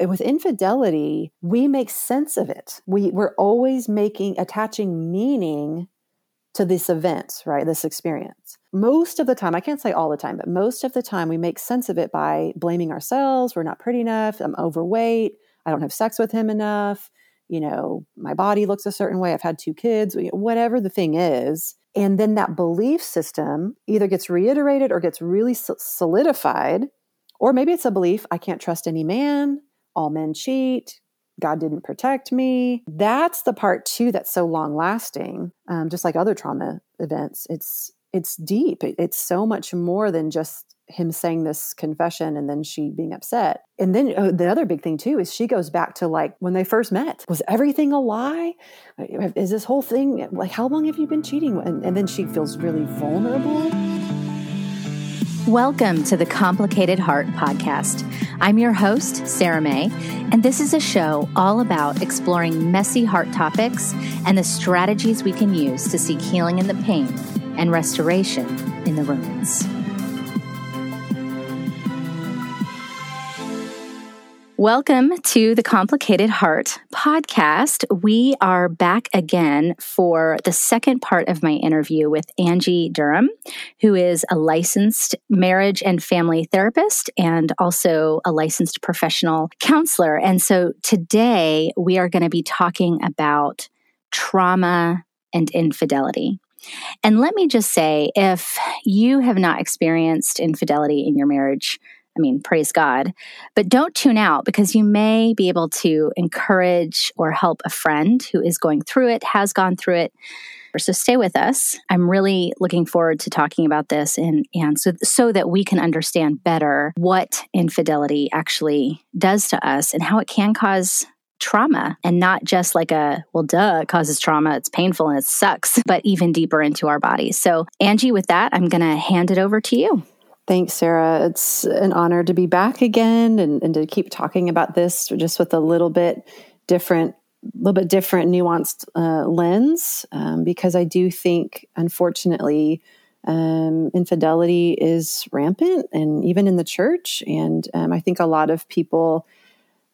Eh, with infidelity, we make sense of it. We, we're always making, attaching meaning to this event, right? This experience. Most of the time, I can't say all the time, but most of the time we make sense of it by blaming ourselves. We're not pretty enough. I'm overweight. I don't have sex with him enough. You know, my body looks a certain way. I've had two kids, whatever the thing is. And then that belief system either gets reiterated or gets really solidified, or maybe it's a belief I can't trust any man, all men cheat, God didn't protect me. That's the part too that's so long lasting. Um, just like other trauma events, it's it's deep. It, it's so much more than just him saying this confession and then she being upset. And then uh, the other big thing too is she goes back to like when they first met. Was everything a lie? Is this whole thing like how long have you been cheating? And, and then she feels really vulnerable. Welcome to the Complicated Heart podcast. I'm your host, Sarah Mae, and this is a show all about exploring messy heart topics and the strategies we can use to seek healing in the pain and restoration in the ruins. Welcome to the Complicated Heart podcast. We are back again for the second part of my interview with Angie Durham, who is a licensed marriage and family therapist and also a licensed professional counselor. And so today we are going to be talking about trauma and infidelity. And let me just say if you have not experienced infidelity in your marriage, I mean, praise God. But don't tune out because you may be able to encourage or help a friend who is going through it, has gone through it. So stay with us. I'm really looking forward to talking about this and, and so, so that we can understand better what infidelity actually does to us and how it can cause trauma and not just like a, well, duh, it causes trauma. It's painful and it sucks, but even deeper into our bodies. So, Angie, with that, I'm going to hand it over to you. Thanks, Sarah. It's an honor to be back again and, and to keep talking about this just with a little bit different, a little bit different, nuanced uh, lens, um, because I do think, unfortunately, um, infidelity is rampant, and even in the church. And um, I think a lot of people,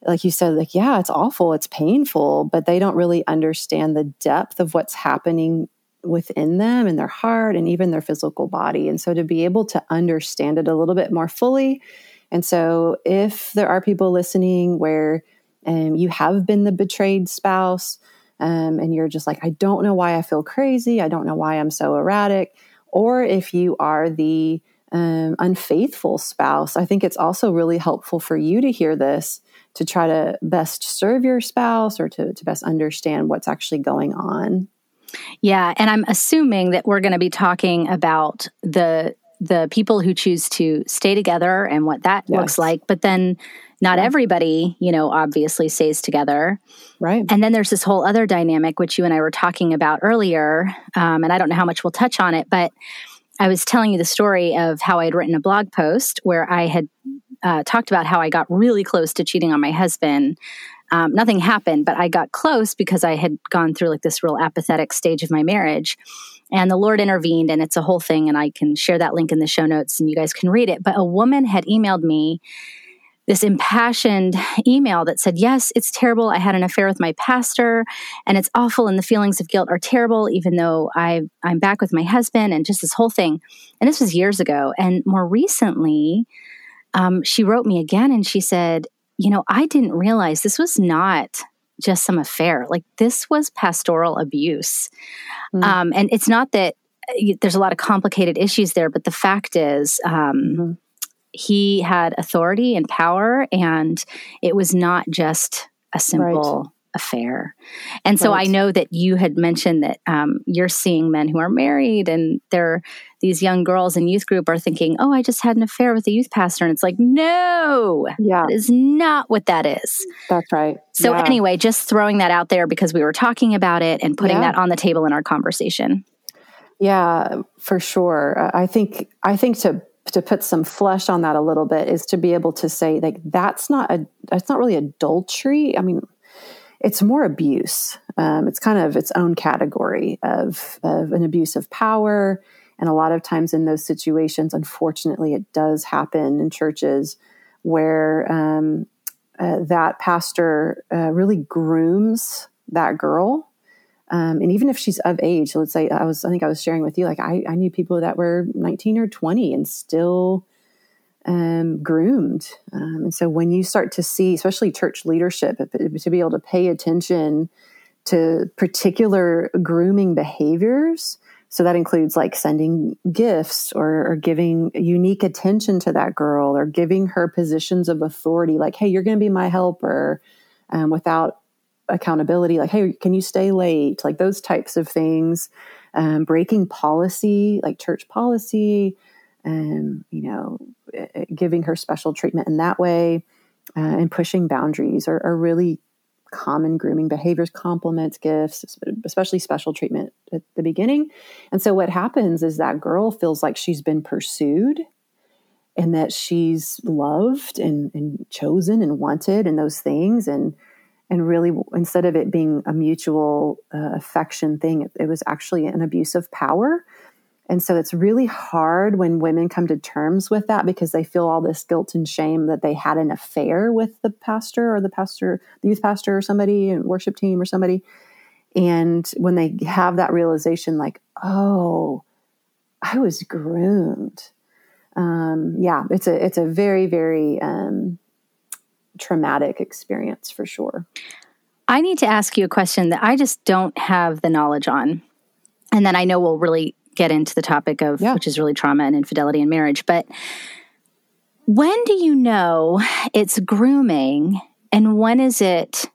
like you said, like yeah, it's awful, it's painful, but they don't really understand the depth of what's happening within them and their heart and even their physical body. And so to be able to understand it a little bit more fully. And so if there are people listening where um, you have been the betrayed spouse um, and you're just like, I don't know why I feel crazy, I don't know why I'm so erratic, or if you are the um, unfaithful spouse, I think it's also really helpful for you to hear this to try to best serve your spouse or to, to best understand what's actually going on. Yeah, and I'm assuming that we're going to be talking about the the people who choose to stay together and what that yes. looks like, but then not yeah. everybody, you know, obviously stays together. Right. And then there's this whole other dynamic, which you and I were talking about earlier. Um, and I don't know how much we'll touch on it, but I was telling you the story of how I had written a blog post where I had uh, talked about how I got really close to cheating on my husband um, nothing happened, but I got close because I had gone through like this real apathetic stage of my marriage. And the Lord intervened, and it's a whole thing. And I can share that link in the show notes and you guys can read it. But a woman had emailed me this impassioned email that said, Yes, it's terrible. I had an affair with my pastor, and it's awful, and the feelings of guilt are terrible, even though I, I'm back with my husband, and just this whole thing. And this was years ago. And more recently, um, she wrote me again and she said, you know, I didn't realize this was not just some affair. Like this was pastoral abuse. Mm. Um, and it's not that uh, there's a lot of complicated issues there, but the fact is, um, mm-hmm. he had authority and power, and it was not just a simple. Affair. And so right. I know that you had mentioned that um, you're seeing men who are married and they're these young girls in youth group are thinking, oh, I just had an affair with a youth pastor. And it's like, no, yeah. that is not what that is. That's right. So, yeah. anyway, just throwing that out there because we were talking about it and putting yeah. that on the table in our conversation. Yeah, for sure. I think, I think to, to put some flesh on that a little bit is to be able to say like that's not a that's not really adultery i mean it's more abuse. Um, it's kind of its own category of, of an abuse of power. And a lot of times in those situations, unfortunately, it does happen in churches where um, uh, that pastor uh, really grooms that girl. Um, and even if she's of age, let's say I was, I think I was sharing with you, like I, I knew people that were 19 or 20 and still um, groomed. Um, and so when you start to see, especially church leadership, to be able to pay attention to particular grooming behaviors, so that includes like sending gifts or, or, giving unique attention to that girl or giving her positions of authority, like, hey, you're going to be my helper um, without accountability, like, hey, can you stay late? Like those types of things. Um, breaking policy, like church policy, and, you know, eh, eh, giving her special treatment in that way uh, and pushing boundaries are, are really common grooming behaviors, compliments, gifts, especially special treatment at the beginning. And so what happens is that girl feels like she's been pursued and that she's loved and, and chosen and wanted and those things. And and really instead of it being a mutual uh, affection thing, it, it was actually an abuse of power and so it's really hard when women come to terms with that because they feel all this guilt and shame that they had an affair with the pastor or the pastor, the youth pastor or somebody and worship team or somebody. And when they have that realization, like, oh, I was groomed. Um, yeah, it's a it's a very very um, traumatic experience for sure. I need to ask you a question that I just don't have the knowledge on, and then I know we'll really get into the topic of yeah. which is really trauma and infidelity in marriage. But when do you know it's grooming and when is it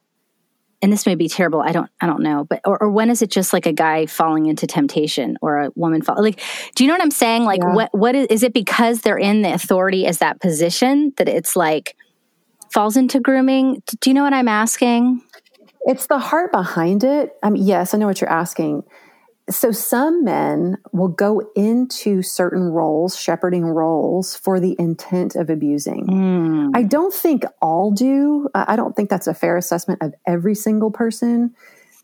and this may be terrible i don't i don't know but or, or when is it just like a guy falling into temptation or a woman fall like do you know what i'm saying like yeah. what what is, is it because they're in the authority as that position that it's like falls into grooming do you know what i'm asking it's the heart behind it i mean yes i know what you're asking so some men will go into certain roles, shepherding roles, for the intent of abusing. Mm. I don't think all do. I don't think that's a fair assessment of every single person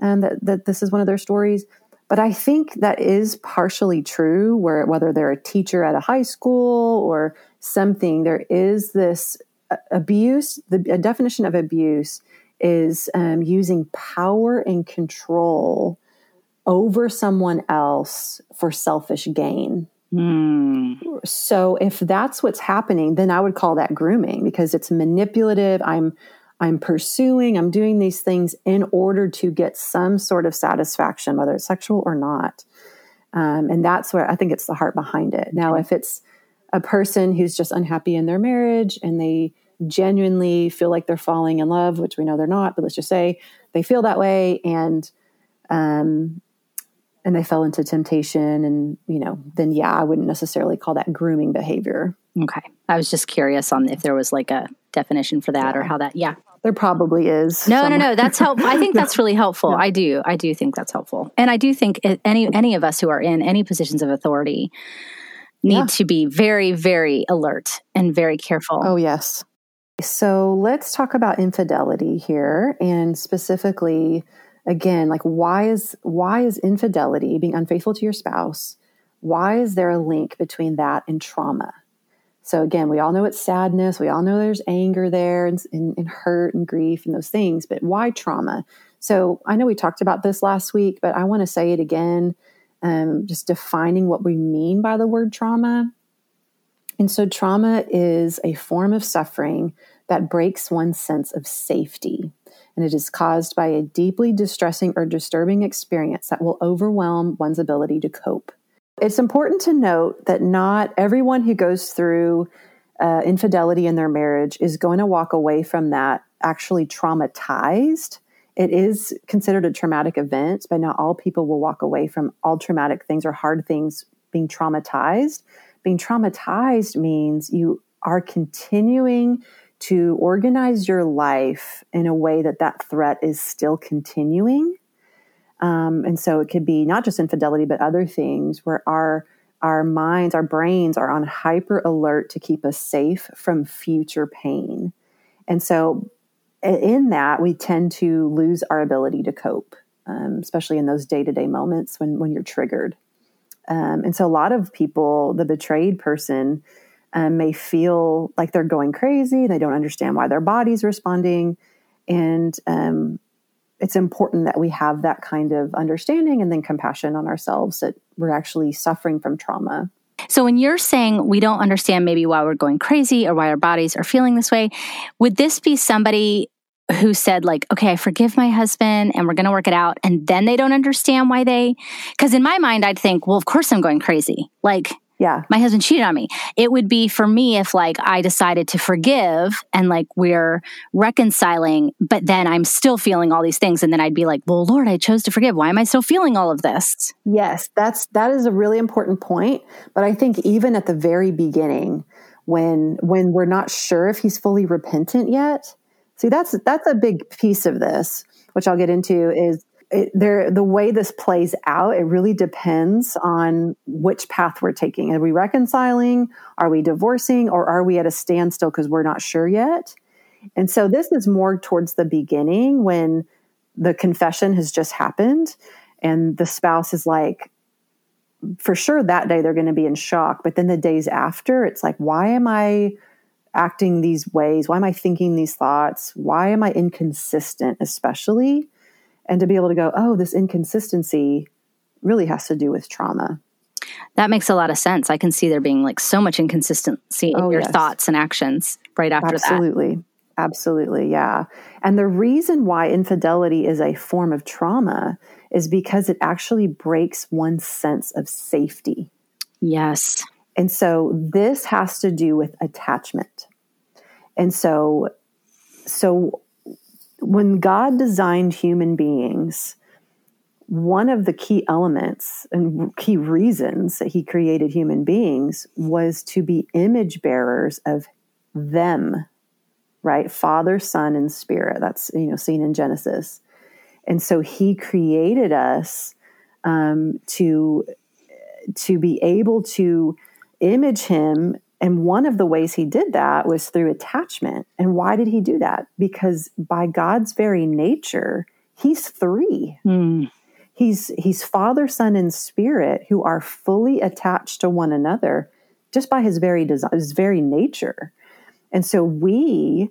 um, that, that this is one of their stories. But I think that is partially true, where whether they're a teacher at a high school or something, there is this uh, abuse. The definition of abuse is um, using power and control over someone else for selfish gain. Mm. So if that's what's happening, then I would call that grooming because it's manipulative. I'm I'm pursuing, I'm doing these things in order to get some sort of satisfaction, whether it's sexual or not. Um, and that's where I think it's the heart behind it. Now, if it's a person who's just unhappy in their marriage and they genuinely feel like they're falling in love, which we know they're not, but let's just say they feel that way and um, and they fell into temptation and you know mm-hmm. then yeah i wouldn't necessarily call that grooming behavior okay i was just curious on if there was like a definition for that yeah. or how that yeah there probably is no somewhere. no no that's helpful i think that's really helpful yeah. i do i do think that's helpful and i do think any any of us who are in any positions of authority need yeah. to be very very alert and very careful oh yes so let's talk about infidelity here and specifically again like why is why is infidelity being unfaithful to your spouse why is there a link between that and trauma? So again we all know it's sadness. We all know there's anger there and, and, and hurt and grief and those things but why trauma? So i know we talked about this last week but i want to say it again um, just defining what we mean by the word trauma. And so trauma is a form of suffering that breaks one's sense of safety and it is caused by a deeply distressing or disturbing experience that will overwhelm one's ability to cope. It's important to note that not everyone who goes through uh, infidelity in their marriage is going to walk away from that actually traumatized. It is considered a traumatic event, but not all people will walk away from all traumatic things or hard things being traumatized. Being traumatized means you are continuing to organize your life in a way that that threat is still continuing. Um, and so it could be not just infidelity, but other things where our our minds, our brains are on hyper alert to keep us safe from future pain. And so in that, we tend to lose our ability to cope, um, especially in those day to day moments when, when you're triggered. Um, and so a lot of people, the betrayed person, um, may feel like they're going crazy. They don't understand why their body's responding. And um, it's important that we have that kind of understanding and then compassion on ourselves that we're actually suffering from trauma. So, when you're saying we don't understand maybe why we're going crazy or why our bodies are feeling this way, would this be somebody who said like okay i forgive my husband and we're going to work it out and then they don't understand why they because in my mind i'd think well of course i'm going crazy like yeah. My husband cheated on me. It would be for me if like i decided to forgive and like we're reconciling but then i'm still feeling all these things and then i'd be like well lord i chose to forgive. Why am i still feeling all of this? Yes that's that is a really important point but i think even at the very beginning when when we're not sure if he's fully repentant yet See, that's that's a big piece of this, which I'll get into. Is it, there the way this plays out? It really depends on which path we're taking. Are we reconciling? Are we divorcing? Or are we at a standstill because we're not sure yet? And so this is more towards the beginning when the confession has just happened, and the spouse is like, for sure that day they're going to be in shock, but then the days after, it's like, why am I? acting these ways? Why am I thinking these thoughts? Why am I inconsistent, especially? And to be able to go, oh, this inconsistency really has to do with trauma. That makes a lot of sense. I can see there being like so much inconsistency in oh, your yes. thoughts and actions right after that. Absolutely. that. Absolutely. Yeah. And the reason why infidelity is a form of trauma is because it actually breaks one's sense of safety. Yes. And so this has to do with attachment. And so so when God designed human beings, one of the key elements and key reasons that he created human beings was to be image bearers of them, right? Father, Son, and Spirit. That's you know seen in Genesis. And so he created us um, to to be able to image him. And one of the ways he did that was through attachment. And why did he do that? Because by God's very nature, he's three. Mm. He's he's Father, Son, and Spirit who are fully attached to one another just by his very design, his very nature. And so we,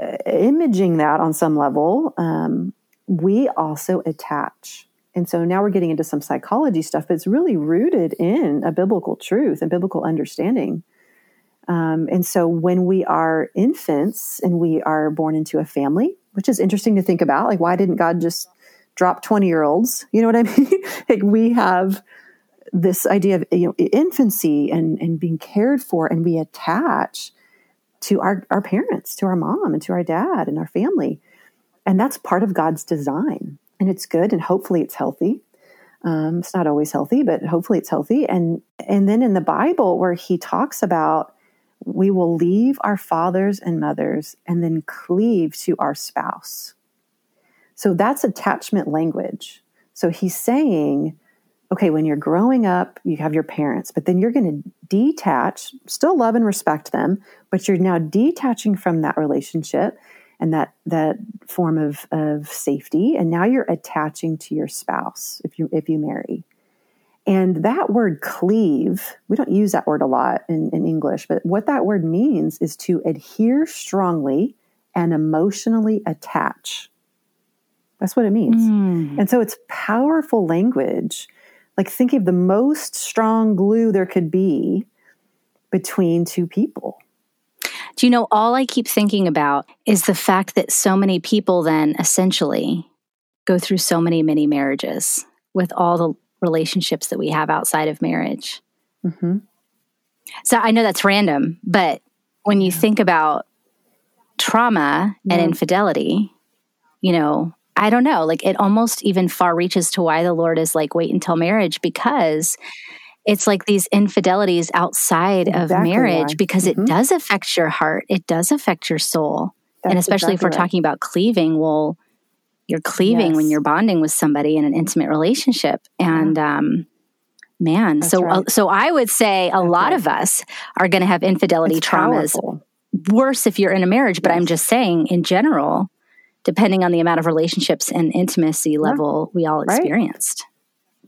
uh, imaging that on some level, um, we also attach. And so now we're getting into some psychology stuff, but it's really rooted in a biblical truth and biblical understanding. Um, and so when we are infants and we are born into a family, which is interesting to think about, like why didn't God just drop 20 year olds? You know what I mean? like we have this idea of you know infancy and, and being cared for and we attach to our, our parents, to our mom and to our dad and our family. And that's part of God's design and it's good and hopefully it's healthy. Um, it's not always healthy but hopefully it's healthy. And and then in the bible where he talks about we will leave our fathers and mothers and then cleave to our spouse. So that's attachment language. So he's saying okay when you're growing up you have your parents but then you're going to detach still love and respect them but you're now detaching from that relationship and that that form of, of safety. And now you're attaching to your spouse if you if you marry. And that word cleave we don't use that word a lot in, in english but what that word means is to adhere strongly and emotionally attach. That's what it means. Mm. and so it's powerful language. Like think of the most strong glue there could be between two people do you know, all I keep thinking about is the fact that so many people then essentially go through so many many marriages with all the relationships that we have outside of marriage. Mm-hmm. So I know that's random, but when you think about trauma and infidelity, you know, I don't know, like it almost even far reaches to why the Lord is like, wait until marriage because it's like these infidelities outside exactly of marriage why. because mm-hmm. it does affect your heart it does affect your soul That's and especially exactly if we're right. talking about cleaving well you're cleaving yes. when you're bonding with somebody in an intimate relationship and um, man That's so uh, right. uh, so i would say a That's lot right. of us are going to have infidelity it's traumas powerful. worse if you're in a marriage but yes. i'm just saying in general depending on the amount of relationships and intimacy level yeah. we all experienced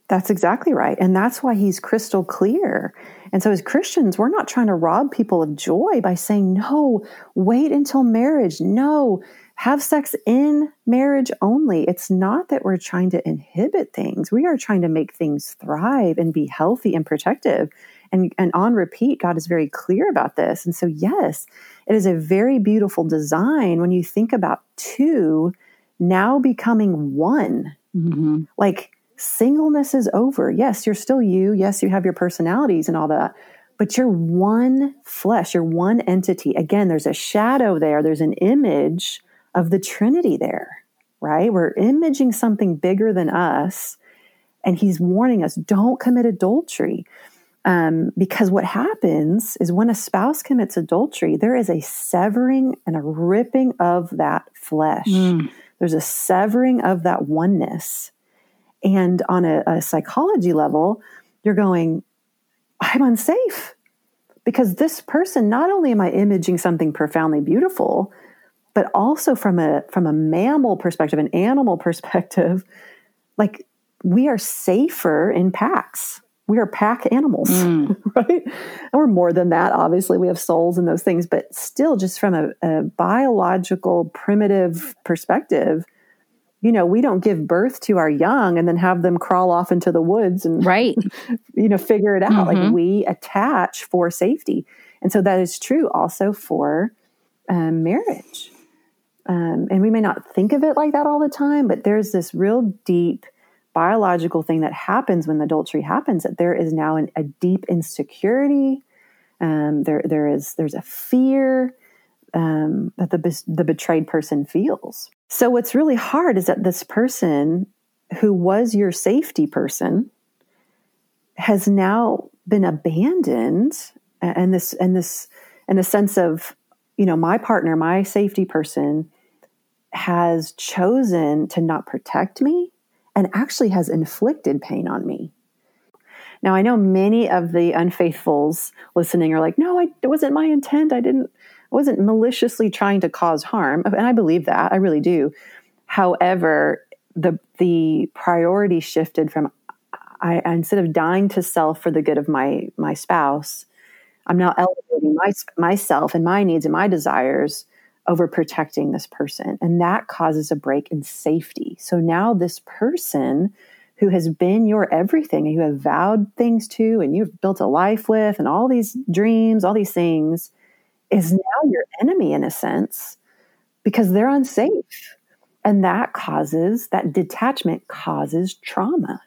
That's exactly right. And that's why he's crystal clear. And so, as Christians, we're not trying to rob people of joy by saying, no, wait until marriage. No, have sex in marriage only. It's not that we're trying to inhibit things. We are trying to make things thrive and be healthy and protective. And, and on repeat, God is very clear about this. And so, yes, it is a very beautiful design when you think about two now becoming one. Mm-hmm. Like singleness is over. Yes, you're still you. Yes, you have your personalities and all that, but you're one flesh, you're one entity. Again, there's a shadow there, there's an image of the Trinity there, right? We're imaging something bigger than us. And he's warning us don't commit adultery. Um, because what happens is when a spouse commits adultery, there is a severing and a ripping of that flesh. Mm. There's a severing of that oneness. And on a, a psychology level, you're going, I'm unsafe because this person, not only am I imaging something profoundly beautiful, but also from a from a mammal perspective, an animal perspective, like we are safer in packs. We are pack animals, mm. right? And we're more than that. Obviously, we have souls and those things, but still, just from a, a biological, primitive perspective, you know, we don't give birth to our young and then have them crawl off into the woods and right, you know, figure it out. Mm-hmm. Like we attach for safety, and so that is true also for um, marriage. Um, and we may not think of it like that all the time, but there's this real deep biological thing that happens when adultery happens that there is now an, a deep insecurity. Um, there, there is there's a fear um, that the the betrayed person feels. So what's really hard is that this person who was your safety person has now been abandoned, and this and this in the sense of you know my partner, my safety person has chosen to not protect me and actually has inflicted pain on me. Now, I know many of the unfaithfuls listening are like, no, I, it wasn't my intent. I didn't, I wasn't maliciously trying to cause harm. And I believe that. I really do. However, the, the priority shifted from I, instead of dying to self for the good of my, my spouse, I'm now elevating my, myself and my needs and my desires over protecting this person. And that causes a break in safety. So now this person who has been your everything and you have vowed things to and you've built a life with and all these dreams, all these things is now your enemy in a sense because they're unsafe. And that causes, that detachment causes trauma.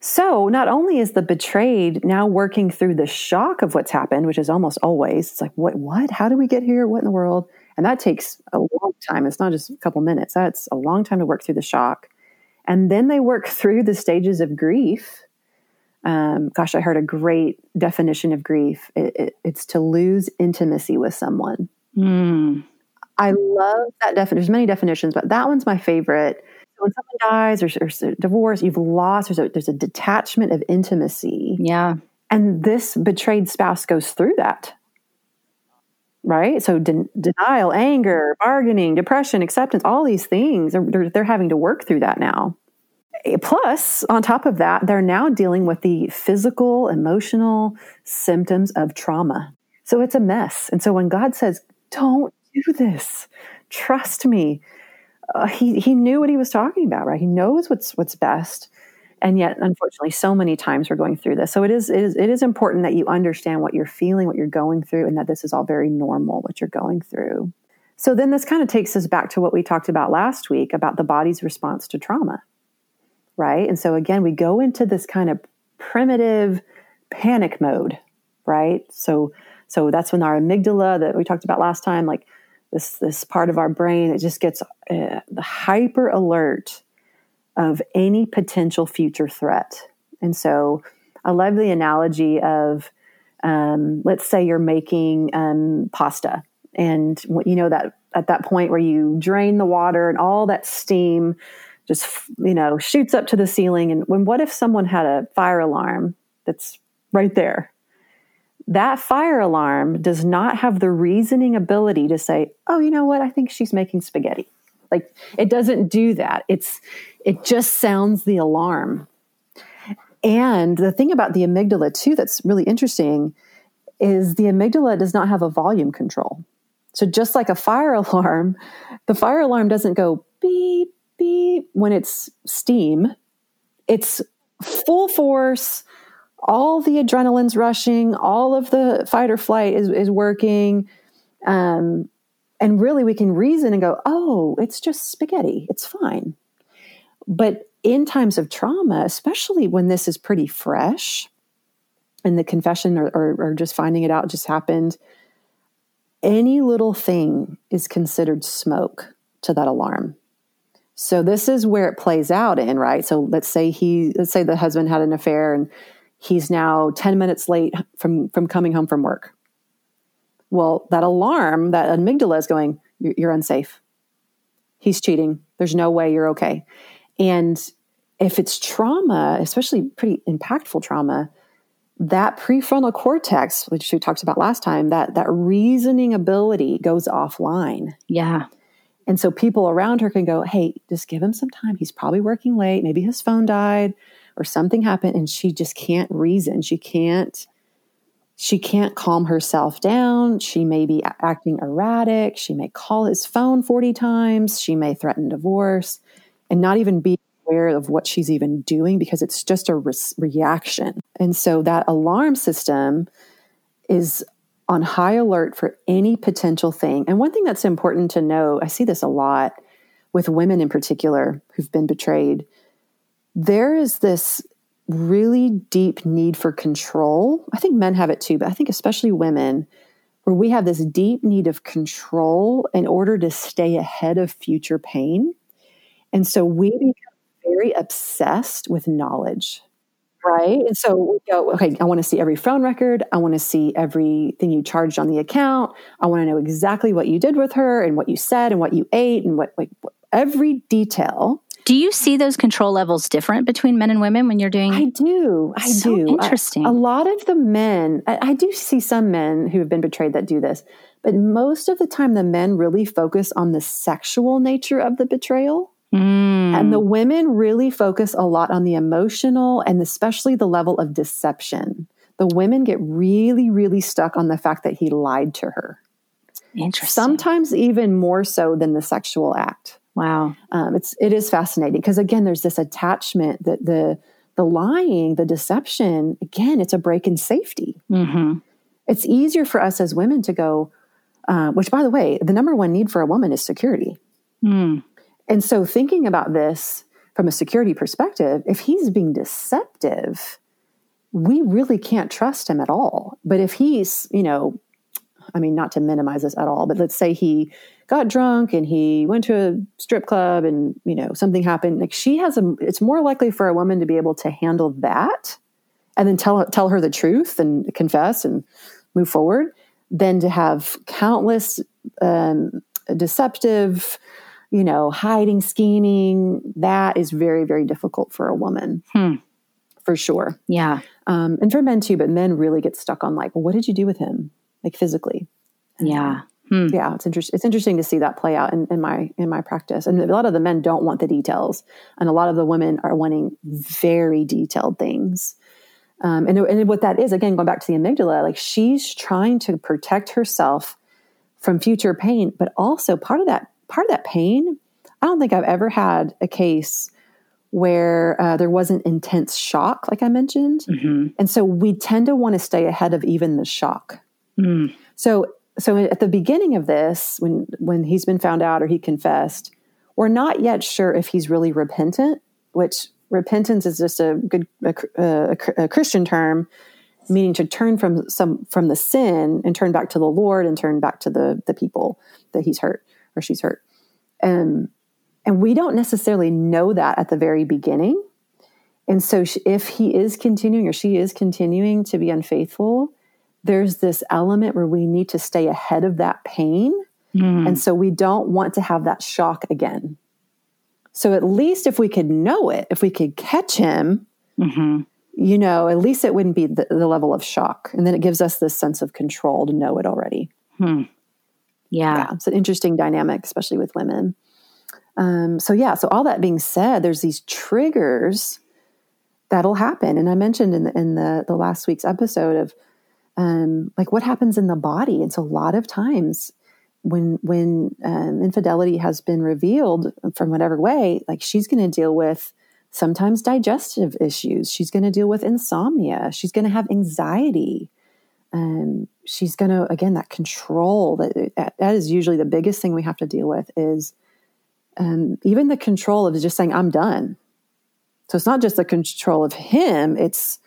So, not only is the betrayed now working through the shock of what's happened, which is almost always, it's like, what, what? How do we get here? What in the world? And that takes a long time. It's not just a couple minutes, that's a long time to work through the shock. And then they work through the stages of grief. Um, gosh, I heard a great definition of grief it, it, it's to lose intimacy with someone. Mm. I love that definition. There's many definitions, but that one's my favorite. When someone dies or, or divorce, you've lost, there's a, there's a detachment of intimacy. Yeah. And this betrayed spouse goes through that right? So de- denial, anger, bargaining, depression, acceptance, all these things, they're, they're having to work through that now. Plus, on top of that, they're now dealing with the physical, emotional symptoms of trauma. So it's a mess. And so when God says, don't do this, trust me, uh, he, he knew what he was talking about, right? He knows what's, what's best and yet unfortunately so many times we're going through this so it is, it is it is important that you understand what you're feeling what you're going through and that this is all very normal what you're going through so then this kind of takes us back to what we talked about last week about the body's response to trauma right and so again we go into this kind of primitive panic mode right so so that's when our amygdala that we talked about last time like this this part of our brain it just gets uh, hyper alert of any potential future threat. And so I love the analogy of um, let's say you're making um, pasta and you know that at that point where you drain the water and all that steam just you know shoots up to the ceiling and when what if someone had a fire alarm that's right there that fire alarm does not have the reasoning ability to say oh you know what i think she's making spaghetti like it doesn't do that. It's it just sounds the alarm. And the thing about the amygdala, too, that's really interesting is the amygdala does not have a volume control. So just like a fire alarm, the fire alarm doesn't go beep, beep when it's steam. It's full force. All the adrenaline's rushing. All of the fight or flight is, is working. Um, and really, we can reason and go, oh, it's just spaghetti. It's fine. But in times of trauma, especially when this is pretty fresh, and the confession or, or, or just finding it out just happened, any little thing is considered smoke to that alarm. So this is where it plays out in, right? So let's say he let's say the husband had an affair and he's now 10 minutes late from from coming home from work. Well, that alarm, that amygdala is going, you're, unsafe. He's cheating. There's no way you're okay. And if it's trauma, especially pretty impactful trauma, that prefrontal cortex, which we talked about last time, that that reasoning ability goes offline. Yeah. And so people around her can go, "Hey, just give him some time. He's probably working late. Maybe his phone died or something happened and she just can't reason. She can't she can't calm herself down. She may be acting erratic. She may call his phone 40 times. She may threaten divorce and not even be aware of what she's even doing because it's just a re- reaction. And so that alarm system is on high alert for any potential thing. And one thing that's important to know, I see this a lot with women in particular who've been betrayed. There is this really deep need for control. I think men have it too, but I think especially women, where we have this deep need of control in order to stay ahead of future pain. And so we become very obsessed with knowledge. Right. And so we go, okay, I want to see every phone record. I want to see everything you charged on the account. I want to know exactly what you did with her and what you said and what you ate and what, like, every detail. Do you see those control levels different between men and women when you're doing? I do. I so do. Interesting. I, a lot of the men, I, I do see some men who have been betrayed that do this, but most of the time, the men really focus on the sexual nature of the betrayal. Mm. And the women really focus a lot on the emotional and especially the level of deception. The women get really, really stuck on the fact that he lied to her. Interesting. Sometimes even more so than the sexual act. Wow. Um, it's it is fascinating because again, there's this attachment that the the lying, the deception. Again, it's a break in safety. Mm-hmm. It's easier for us as women to go. Uh, which, by the way, the number one need for a woman is security. Mm. And so, thinking about this from a security perspective, if he's being deceptive, we really can't trust him at all. But if he's, you know, I mean, not to minimize this at all, but let's say he got drunk and he went to a strip club and, you know, something happened. Like she has a, it's more likely for a woman to be able to handle that and then tell, tell her the truth and confess and move forward than to have countless um, deceptive, you know, hiding, scheming, that is very, very difficult for a woman. Hmm. For sure. Yeah. Um, and for men too, but men really get stuck on like, well, what did you do with him? Like physically. Yeah. Hmm. Yeah. It's interesting. It's interesting to see that play out in, in my, in my practice. And a lot of the men don't want the details. And a lot of the women are wanting very detailed things. Um, and, and what that is, again, going back to the amygdala, like she's trying to protect herself from future pain, but also part of that part of that pain, I don't think I've ever had a case where uh, there wasn't intense shock, like I mentioned. Mm-hmm. And so we tend to want to stay ahead of even the shock. Mm. So, so at the beginning of this, when when he's been found out or he confessed, we're not yet sure if he's really repentant. Which repentance is just a good a, a, a Christian term, meaning to turn from some from the sin and turn back to the Lord and turn back to the the people that he's hurt or she's hurt. Um, and we don't necessarily know that at the very beginning. And so, if he is continuing or she is continuing to be unfaithful, there's this element where we need to stay ahead of that pain. Mm. And so, we don't want to have that shock again. So, at least if we could know it, if we could catch him, mm-hmm. you know, at least it wouldn't be the, the, level of shock. And then it gives us this sense of control to know it already. Hmm. Yeah. yeah. It's an interesting dynamic, especially with women. Um, so, yeah, so all that being said, there's these triggers that'll happen. And I mentioned in the, in the, the last week's episode of um, like what happens in the body. And so a lot of times when when um, infidelity has been revealed from whatever way, like she's going to deal with sometimes digestive issues. She's going to deal with insomnia. She's going to have anxiety. Um, she's going to again that control that, that that is usually the biggest thing we have to deal with is um, even the control of just saying I'm done. So it's not just the control of him; it's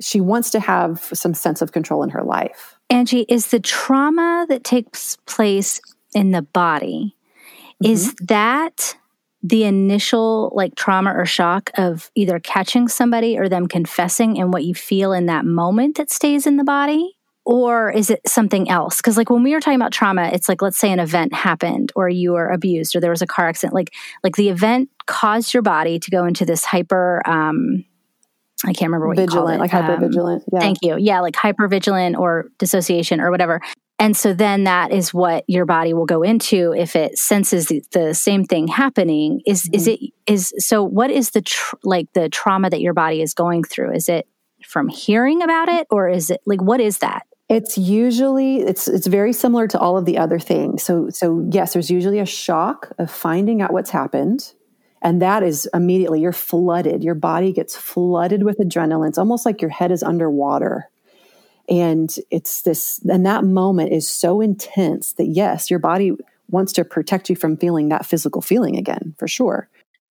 she wants to have some sense of control in her life. Angie, is the trauma that takes place in the body, mm-hmm. is that the initial like trauma or shock of either catching somebody or them confessing and what you feel in that moment that stays in the body? Or is it something else? Because like when we were talking about trauma, it's like let's say an event happened or you were abused or there was a car accident. Like like the event caused your body to go into this hyper um I can't remember what vigilant, you like hyper vigilant. Um, yeah. Thank you. Yeah, like hyper vigilant or dissociation or whatever. And so then that is what your body will go into if it senses the, the same thing happening. Is mm-hmm. is it is so? What is the tr- like the trauma that your body is going through? Is it from hearing about it, or is it like what is that? It's usually it's it's very similar to all of the other things. So so yes, there's usually a shock of finding out what's happened and that is immediately you're flooded. Your body gets flooded with adrenaline. It's almost like your head is underwater. And it's this, and that moment is so intense that yes, your body wants to protect you from feeling that physical feeling again, for sure.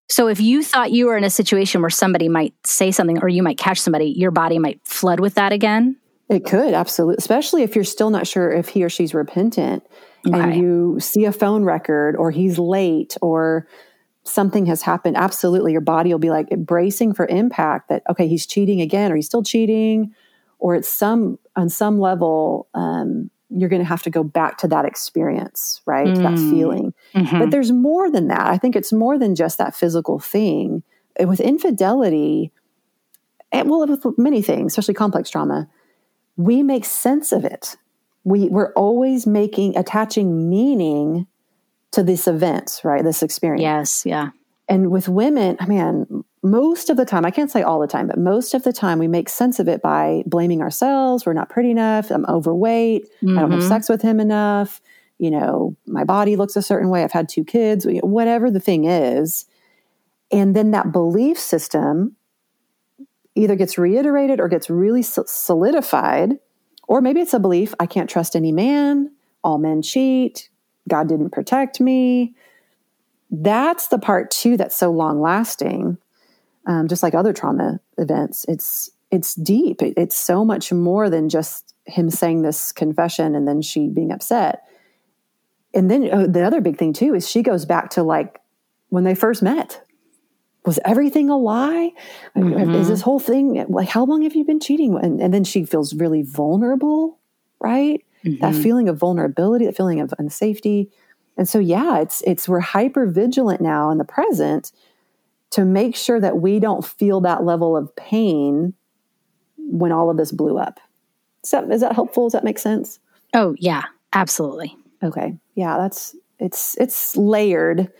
So if you thought you were in a situation where somebody might say something or you might catch somebody, your body might flood with that again? It could, absolutely. Especially if you're still not sure if he or she's repentant okay. and you see a phone record or he's late or something has happened, absolutely your body will be like bracing for impact that, okay, he's cheating again, or he's still cheating, or it's some, on some level, um, you're going to have to go back to that experience, right? Mm. That feeling. Mm-hmm. But there's more than that. I think it's more than just that physical thing. With infidelity, and well, with many things, especially complex trauma, we make sense of it. We, we're always making, attaching meaning to this event, right? This experience. Yes, yeah. And with women, I mean, most of the time, I can't say all the time, but most of the time we make sense of it by blaming ourselves. We're not pretty enough. I'm overweight. Mm-hmm. I don't have mm-hmm. sex with him enough. You know, my body looks a certain way. I've had two kids, whatever the thing is. And then that belief system either gets reiterated or gets really solidified. Or maybe it's a belief I can't trust any man, all men cheat, God didn't protect me. That's the part too that's so long lasting. Um, just like other trauma events, it's it's deep. It, it's so much more than just him saying this confession and then she being upset. And then uh, the other big thing too is she goes back to like when they first met. Was everything a lie? Mm-hmm. Is this whole thing like how long have you been cheating? And, and then she feels really vulnerable, right? mm-hmm. that feeling of vulnerability, that feeling of unsafety. And so, yeah, it's, it's, we're hyper vigilant now in the present to make sure that we don't feel that level of pain when all of this blew up. Is that, is that helpful? Does that make sense? Oh, yeah, absolutely. Okay. Yeah, that's, it's, it's layered.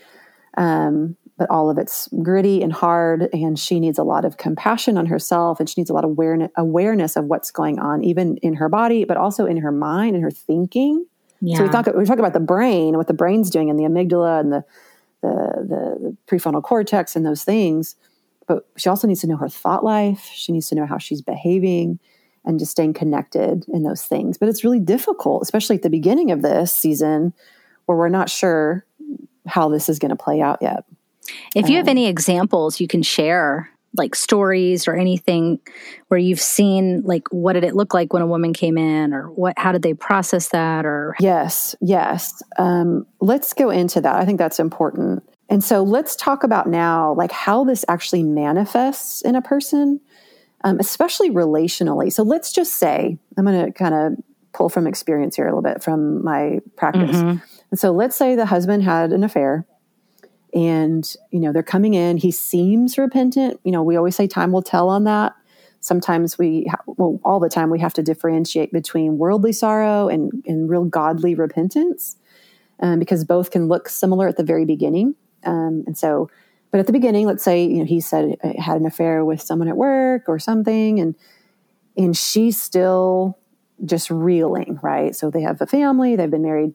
Um, but all of it's gritty and hard and she needs a lot of compassion on herself and she needs a lot of awareness, awareness of what's going on even in her body but also in her mind and her thinking. Yeah. so we talk, we talk about the brain and what the brain's doing and the amygdala and the, the, the, the prefrontal cortex and those things. But she also needs to know her thought life. She needs to know how she's behaving and just staying connected in those things. But it's really difficult especially at the beginning of this season where we're not sure how this is going to play out yet if you have um, any examples you can share, like stories or anything where you've seen like what did it look like when a woman came in or what how did they process that or Yes, yes. Um, let's go into that. I think that's important. And so let's talk about now like how this actually manifests in a person, um, especially relationally. So let's just say I'm going to kind of pull from experience here a little bit from my practice. Mm-hmm. And so let's say the husband had an affair and you know they're coming in. He seems repentant. You know we always say time will tell on that. Sometimes we ha- well all the time we have to differentiate between worldly sorrow and, and real godly repentance um, because both can look similar at the very beginning. Um, and so but at the beginning, let's say you know he said uh, had an affair with someone at work or something, and and she's still just reeling, right? So they have a family, they've been married,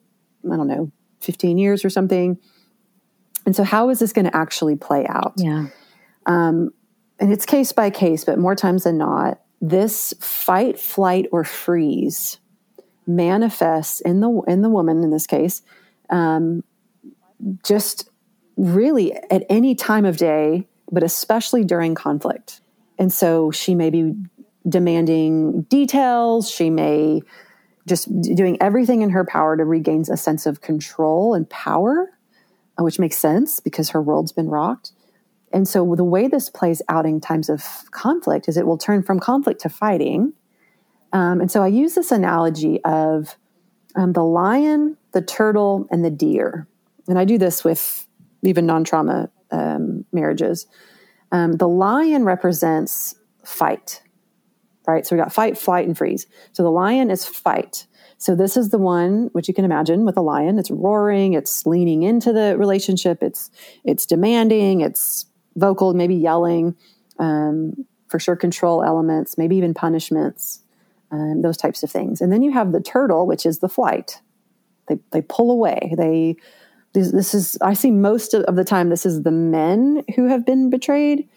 I don't know, 15 years or something. And so, how is this going to actually play out? Yeah. Um, and it's case by case, but more times than not, this fight, flight, or freeze manifests in the in the woman in this case, um, just really at any time of day, but especially during conflict. And so she may be demanding details. She may just doing everything in her power to regain a sense of control and power, which makes sense because her world's been rocked. And so the way this plays out in times of conflict is it will turn from conflict to fighting. Um, and so I use this analogy of um, the lion, the turtle, and the deer. And I do this with even non trauma um, marriages. Um, the lion represents fight, right? So we got fight, flight, and freeze. So the lion is fight. So this is the one which you can imagine with a lion. It's roaring, it's leaning into the relationship, it's it's demanding, it's vocal, maybe yelling, um, for sure control elements, maybe even punishments, um, those types of things. And then you have the turtle, which is the flight. They they pull away. They this, this is I see most of the time this is the men who have been betrayed.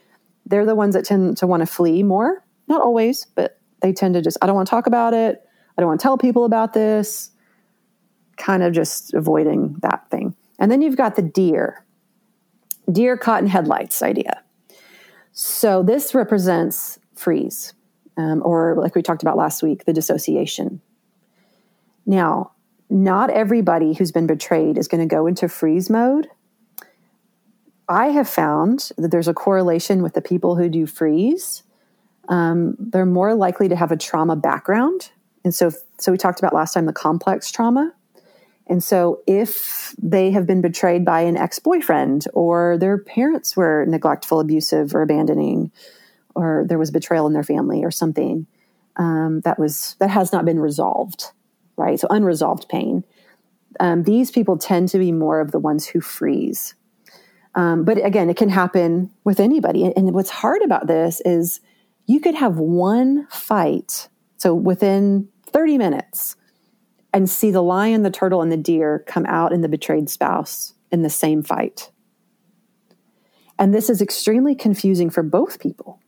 They're the ones that tend to want to flee more not always, but they tend to just, I don't want to talk about it. I don't want to tell people about this. Kind of just avoiding that thing. And then you've got the deer, deer caught in headlights idea. So this represents freeze, um, or like we talked about last week, the dissociation. Now, not everybody who's been betrayed is going to go into freeze mode. I have found that there's a correlation with the people who do freeze um, they're more likely to have a trauma background. And so, so we talked about last time the complex trauma. And so, if they have been betrayed by an ex boyfriend, or their parents were neglectful, abusive, or abandoning, or there was betrayal in their family, or something um, that was that has not been resolved, right? So, unresolved pain. Um, these people tend to be more of the ones who freeze. Um, but again, it can happen with anybody. And what's hard about this is you could have one fight, so within 30 minutes, and see the lion, the turtle, and the deer come out in the betrayed spouse in the same fight. And this is extremely confusing for both people.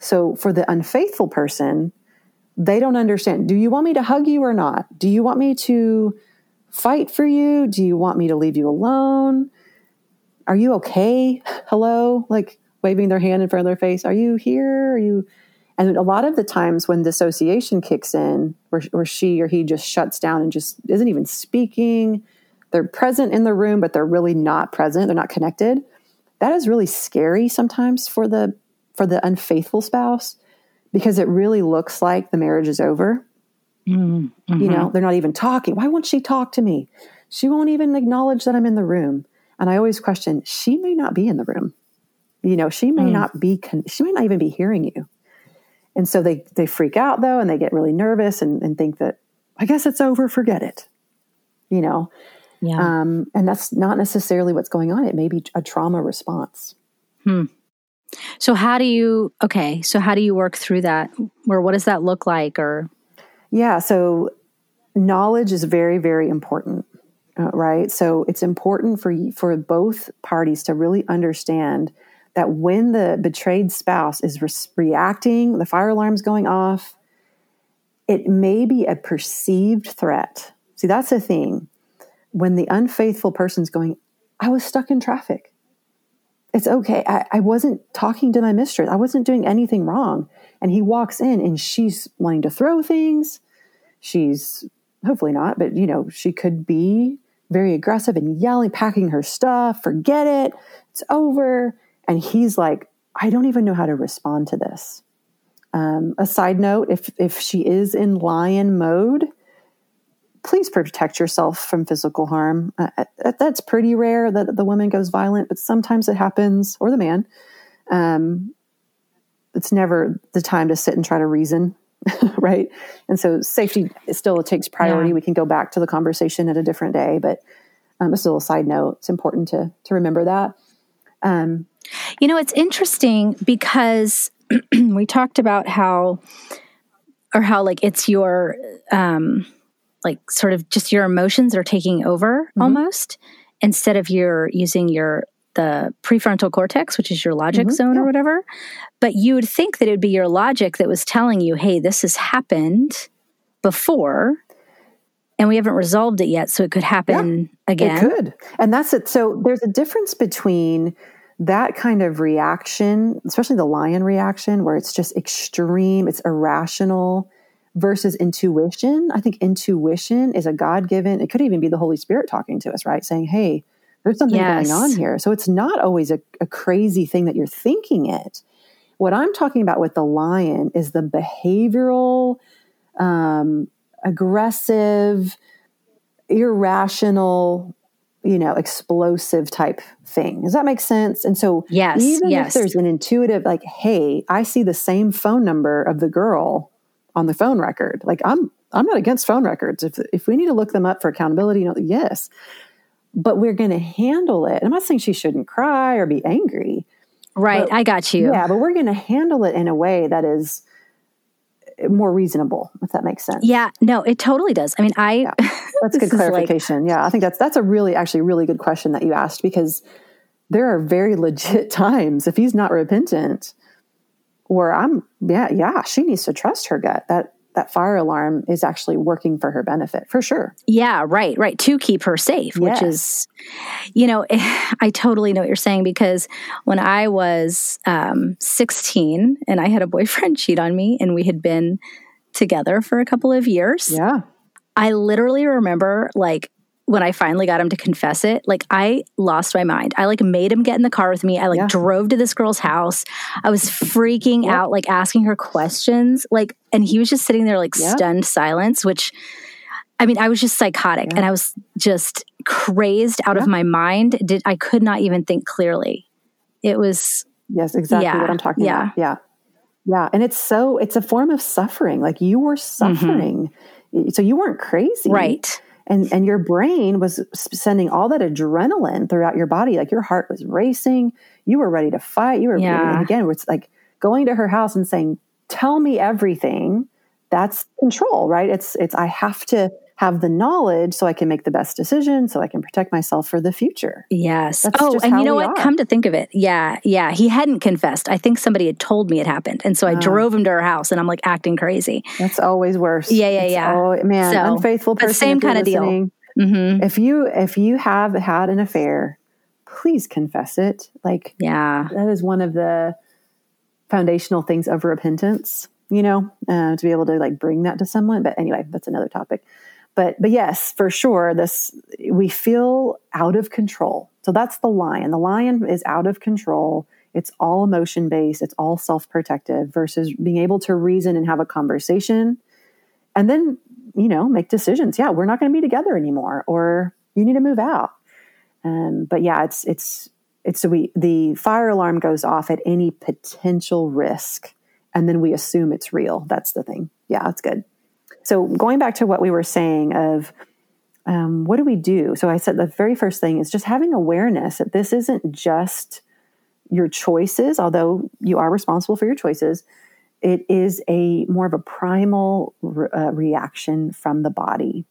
So, for the unfaithful person, they don't understand do you want me to hug you or not? Do you want me to fight for you? Do you want me to leave you alone? Are you okay? Hello? Like waving their hand in front of their face. Are you here? Are you and a lot of the times when dissociation kicks in, where, where she or he just shuts down and just isn't even speaking, they're present in the room, but they're really not present. They're not connected. That is really scary sometimes for the for the unfaithful spouse because it really looks like the marriage is over. Mm-hmm. You know, they're not even talking. Why won't she talk to me? She won't even acknowledge that I'm in the room. And I always question, she may not be in the room. You know, she may mm. not be, con- she may not even be hearing you. And so they they freak out though, and they get really nervous and, and think that I guess it's over, forget it. You know, yeah. Um, and that's not necessarily what's going on. It may be a trauma response. Hmm. So how do you okay? So how do you work through that, or what does that look like? Or yeah, so knowledge is very very important, uh, right? So it's important for for both parties to really understand that when the betrayed spouse is re- reacting, the fire alarm's going off, it may be a perceived threat. See, that's the thing. When the unfaithful person's going, I was stuck in traffic. It's okay. I, I wasn't talking to my mistress. I wasn't doing anything wrong. And he walks in and she's wanting to throw things. She's hopefully not, but you know, she could be very aggressive and yelling, packing her stuff, forget it, it's over. And he's like, I don't even know how to respond to this. Um, a side note if, if she is in lion mode, please protect yourself from physical harm. Uh, uh, that's pretty rare that the woman goes violent, but sometimes it happens, or the man. Um, it's never the time to sit and try to reason, right? And so safety still takes priority. Yeah. We can go back to the conversation at a different day, but um, it's still a side note. It's important to to remember that. Um, You know, it's interesting because we talked about how, or how like it's your, um, like sort of just your emotions are taking over mm-hmm. almost instead of your using your the prefrontal cortex, which is your logic mm-hmm. zone yeah. or whatever. But you would think that it would be your logic that was telling you, hey, this has happened before and we haven't resolved it yet. So it could happen yeah, again. It could. And that's it. So there's a difference between that kind of reaction, especially the lion reaction, where it's just extreme, it's irrational, versus intuition. I think intuition is a God given, it could even be the Holy Spirit talking to us, right? Saying, hey, there's something yes. going on here. So it's not always a, a crazy thing that you're thinking it. What I'm talking about with the lion is the behavioral, um, aggressive, irrational, you know, explosive type thing. Does that make sense? And so, yes, even yes. if there's an intuitive, like, hey, I see the same phone number of the girl on the phone record. Like, I'm I'm not against phone records. If if we need to look them up for accountability, you know, yes, but we're going to handle it. I'm not saying she shouldn't cry or be angry. Right, but, I got you. Yeah, but we're going to handle it in a way that is more reasonable, if that makes sense. Yeah, no, it totally does. I mean, I yeah, that's good clarification. Like, yeah, I think that's that's a really actually really good question that you asked because there are very legit times if he's not repentant, where I'm yeah yeah she needs to trust her gut that that fire alarm is actually working for her benefit for sure. Yeah, right, right. To keep her safe, yes. which is, you know, I totally know what you're saying because when I was um, 16 and I had a boyfriend cheat on me and we had been together for a couple of years. Yeah. I literally remember like when I finally got him to confess it, like I lost my mind. I like made him get in the car with me. I like yeah. drove to this girl's house. I was freaking yep. out, like asking her questions. Like, and he was just sitting there, like yep. stunned silence, which I mean, I was just psychotic and I was just crazed out of my mind. Did I could not even think clearly. It was Yes, exactly yeah, what I'm talking yeah. about. Yeah. Yeah. And it's so it's a form of suffering. Like you were mm-hmm. suffering. Mm-hmm. So you weren't crazy. Right and and your brain was sending all that adrenaline throughout your body. Like your heart was racing. You were ready to fight. You were yeah. and again it's like going to her house and saying tell me everything. That's control right? It's it's i have to have the knowledge so I can make the best decision, so I can protect myself for the future. Yes. That's oh, and you know what? Are. Come to think of it. Yeah. Yeah. He hadn't confessed. I think somebody had told me it happened. And so I oh. drove him to her house and I'm like acting crazy. That's always worse. Yeah. Yeah. It's yeah. Always, man, so, unfaithful person. Same kind of deal. Mm-hmm. If you, if you have had an affair, please confess it. Like, yeah, that is one of the foundational things of repentance, you know, uh, to be able to like bring that to someone. But anyway, that's another topic but but yes for sure this we feel out of control. So that's the lion. The lion is out of control. It's all emotion based it's all self-protective versus being able to reason and have a conversation and then you know make decisions. Yeah we're not going to be together anymore or you need to move out. Um, but yeah it's it's it's so we the fire alarm goes off at any potential risk and then we assume it's real. That's the thing. Yeah that's good so going back to what we were saying of um, what do we do? So I said the very first thing is just having awareness that this isn't just your choices, although you are responsible for your choices. It is a more of a primal re- uh, reaction from the body,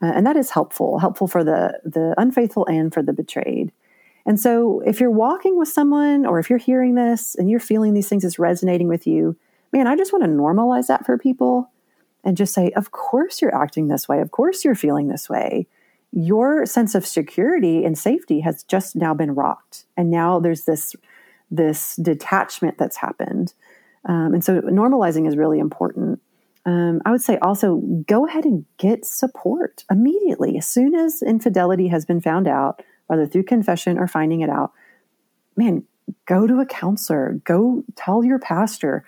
uh, and that is helpful. Helpful for the the unfaithful and for the betrayed. And so, if you're walking with someone, or if you're hearing this and you're feeling these things is resonating with you, man, I just want to normalize that for people and just say, Of course you're acting this way. Of course you're feeling this way. Your sense of security and safety has just now been rocked. And now there's this, this detachment that's happened. Um, and so normalizing is really important. Um, I would say also go ahead and get support immediately. As soon as infidelity has been found out, whether through confession or finding it out, man, go to a counselor, go tell your pastor,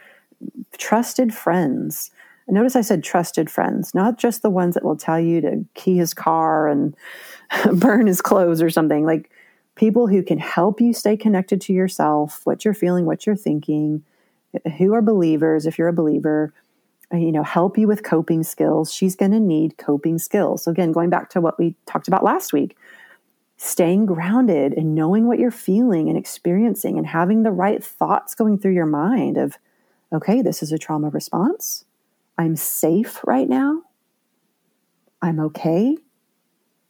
trusted friends, notice I said trusted friends, not just the ones that will tell you to key his car and burn his clothes or something. Like people who can help you stay connected to yourself, what you're feeling, what you're thinking, who are believers, if you're a believer, uh, you know, help you with coping skills. She's going to need coping skills. So, again, going back to what we talked about last week, staying grounded and knowing what you're feeling and experiencing and having the right thoughts going through your mind of, okay, this is a trauma response. I'm safe right now. I'm okay.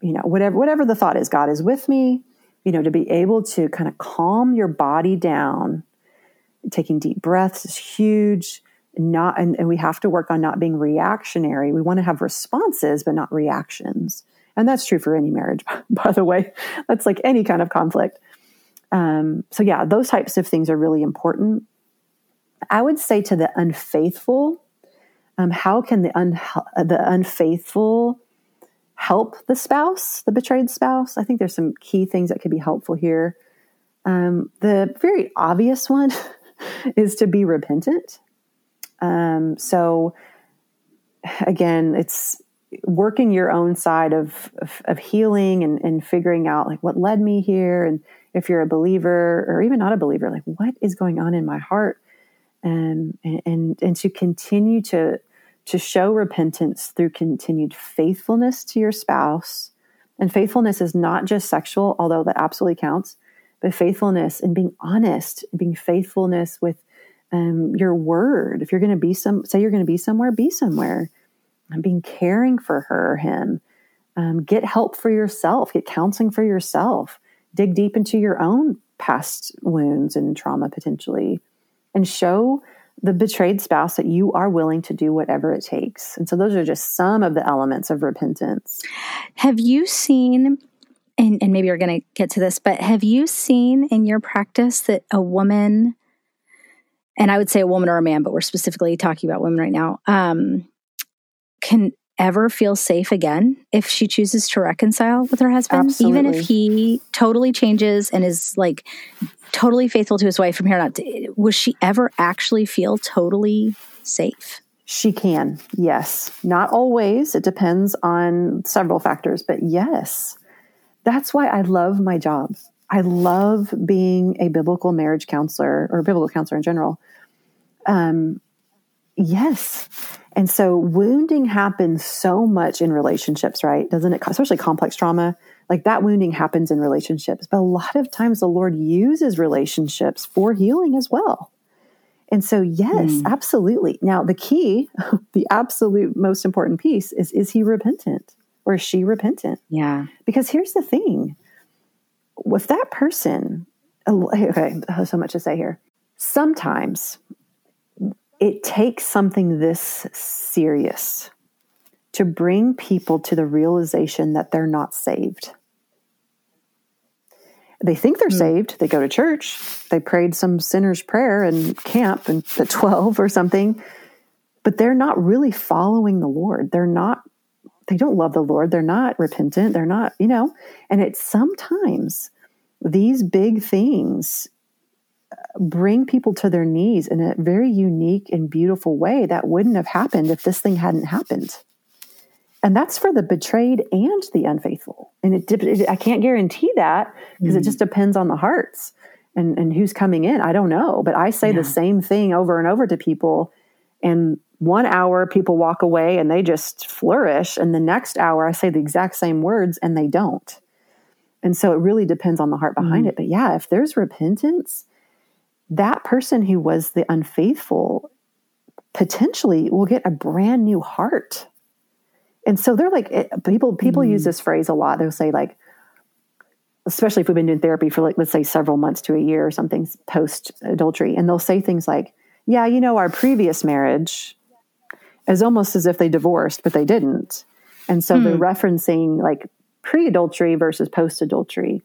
You know, whatever whatever the thought is, God is with me. You know, to be able to kind of calm your body down, taking deep breaths is huge. Not and, and we have to work on not being reactionary. We want to have responses, but not reactions. And that's true for any marriage, by the way. That's like any kind of conflict. Um, so, yeah, those types of things are really important. I would say to the unfaithful, um, how can the, un- the unfaithful help the spouse, the betrayed spouse? I think there's some key things that could be helpful here. Um, the very obvious one is to be repentant. Um, so, again, it's working your own side of, of, of healing and, and figuring out like what led me here and if you're a believer or even not a believer like what is going on in my heart and and and to continue to to show repentance through continued faithfulness to your spouse. And faithfulness is not just sexual although that absolutely counts but faithfulness and being honest being faithfulness with um, your word. If you're going to be some say you're going to be somewhere be somewhere. And being caring for her, him. Um, get help for yourself, get counseling for yourself, dig deep into your own past wounds and trauma potentially, and show the betrayed spouse that you are willing to do whatever it takes. And so those are just some of the elements of repentance. Have you seen, and, and maybe you're going to get to this, but have you seen in your practice that a woman, and I would say a woman or a man, but we're specifically talking about women right now, um, can ever feel safe again if she chooses to reconcile with her husband Absolutely. even if he totally changes and is like totally faithful to his wife from here on out will she ever actually feel totally safe? She can yes. Not always. It depends on several factors but yes. That's why i love my job. I love being a biblical marriage counselor or biblical counselor in general. Um, yes and so wounding happens so much in relationships, right? Doesn't it? Especially complex trauma. Like that wounding happens in relationships. But a lot of times the Lord uses relationships for healing as well. And so, yes, mm. absolutely. Now, the key, the absolute most important piece is is he repentant or is she repentant? Yeah. Because here's the thing with that person, okay, so much to say here. Sometimes it takes something this serious to bring people to the realization that they're not saved. They think they're mm. saved. They go to church. They prayed some sinner's prayer in camp and the 12 or something, but they're not really following the Lord. They're not, they don't love the Lord. They're not repentant. They're not, you know, and it's sometimes these big things bring people to their knees in a very unique and beautiful way that wouldn't have happened if this thing hadn't happened. And that's for the betrayed and the unfaithful. And it, it I can't guarantee that because mm. it just depends on the hearts and, and who's coming in. I don't know. But I say yeah. the same thing over and over to people. And one hour, people walk away and they just flourish. And the next hour, I say the exact same words and they don't. And so it really depends on the heart behind mm. it. But yeah, if there's repentance, that person who was the unfaithful potentially will get a brand new heart. And so they're like it, people people mm. use this phrase a lot. They'll say like especially if we've been doing therapy for like let's say several months to a year or something post adultery and they'll say things like, "Yeah, you know our previous marriage is almost as if they divorced but they didn't." And so they're hmm. referencing like pre-adultery versus post-adultery.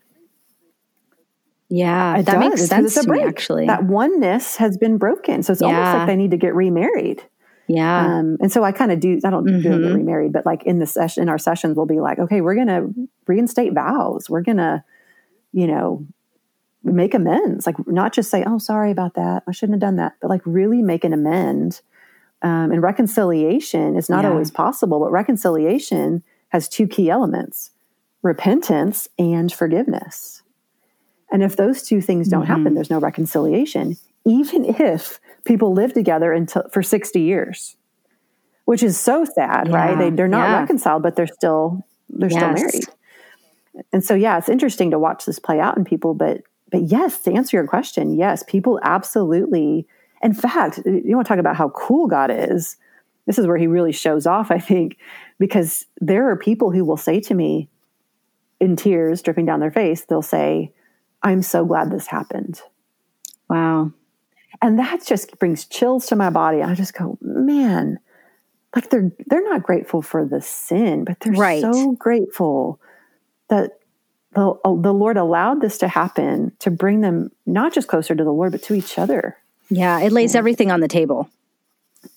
Yeah, that does. makes sense to me, actually. That oneness has been broken. So it's yeah. almost like they need to get remarried. Yeah. Um, and so I kind of do, I don't mm-hmm. do get mm-hmm. remarried, but like in the session, in our sessions, we'll be like, okay, we're going to reinstate vows. We're going to, you know, make amends. Like not just say, oh, sorry about that. I shouldn't have done that, but like really make an amend. Um, and reconciliation is not yeah. always possible, but reconciliation has two key elements repentance and forgiveness. And if those two things don't mm-hmm. happen, there's no reconciliation, even if people live together until for 60 years, which is so sad, yeah. right? They, they're not yeah. reconciled, but they're still, they're yes. still married. And so, yeah, it's interesting to watch this play out in people. But, but yes, to answer your question, yes, people absolutely. In fact, you want to talk about how cool God is. This is where he really shows off, I think, because there are people who will say to me in tears dripping down their face, they'll say, I'm so glad this happened. Wow. And that just brings chills to my body. I just go, man, like they're they're not grateful for the sin, but they're right. so grateful that the, oh, the Lord allowed this to happen to bring them not just closer to the Lord, but to each other. Yeah, it lays everything on the table.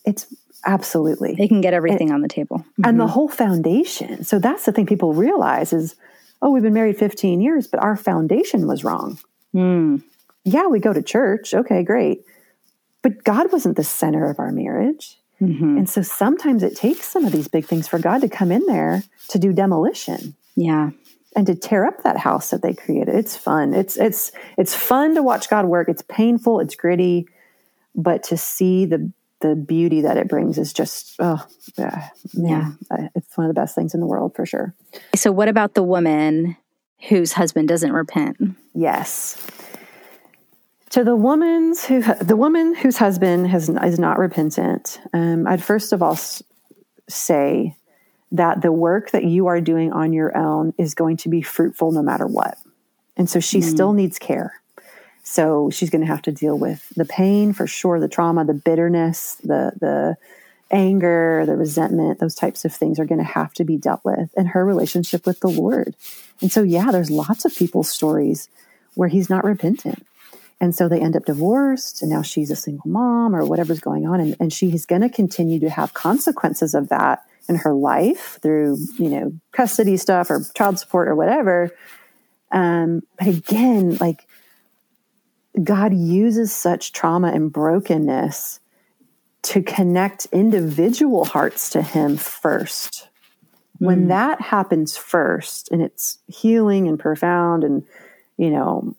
It's absolutely. They can get everything and, on the table. Mm-hmm. And the whole foundation. So that's the thing people realize is, oh, we've been married 15 years, but our foundation was wrong. Mm. Yeah, we go to church. Okay, great. But God wasn't the center of our marriage. Mm-hmm. And so sometimes it takes some of these big things for God to come in there to do demolition. Yeah. And to tear up that house that they created. It's fun. It's it's it's fun to watch God work. It's painful, it's gritty, but to see the the beauty that it brings is just oh yeah, yeah. It's one of the best things in the world for sure. So what about the woman whose husband doesn't repent? Yes to the woman's who the woman whose husband has is not repentant um, i'd first of all say that the work that you are doing on your own is going to be fruitful no matter what and so she mm. still needs care so she's going to have to deal with the pain for sure the trauma the bitterness the the anger the resentment those types of things are going to have to be dealt with in her relationship with the lord and so yeah there's lots of people's stories where he's not repentant and so they end up divorced, and now she's a single mom or whatever's going on. And, and going to continue to have consequences of that in her life through, you know, custody stuff or child support or whatever. Um, but again, like God uses such trauma and brokenness to connect individual hearts to Him first. When mm. that happens first and it's healing and profound and, you know,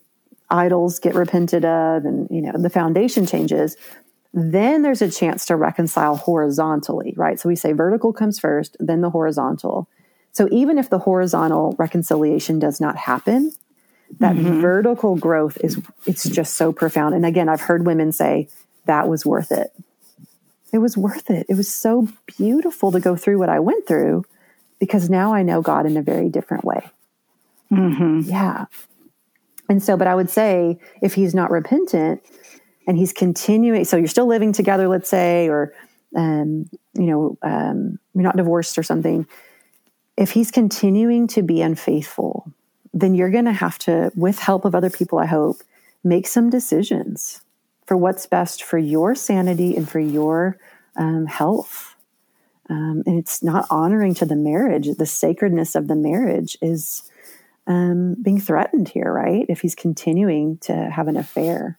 idols get repented of and you know the foundation changes then there's a chance to reconcile horizontally right so we say vertical comes first then the horizontal so even if the horizontal reconciliation does not happen that mm-hmm. vertical growth is it's just so profound and again i've heard women say that was worth it it was worth it it was so beautiful to go through what i went through because now i know god in a very different way mm-hmm. yeah and so, but I would say if he's not repentant and he's continuing, so you're still living together, let's say, or, um, you know, um, you're not divorced or something. If he's continuing to be unfaithful, then you're going to have to, with help of other people, I hope, make some decisions for what's best for your sanity and for your um, health. Um, and it's not honoring to the marriage. The sacredness of the marriage is um, being threatened here, right? If he's continuing to have an affair.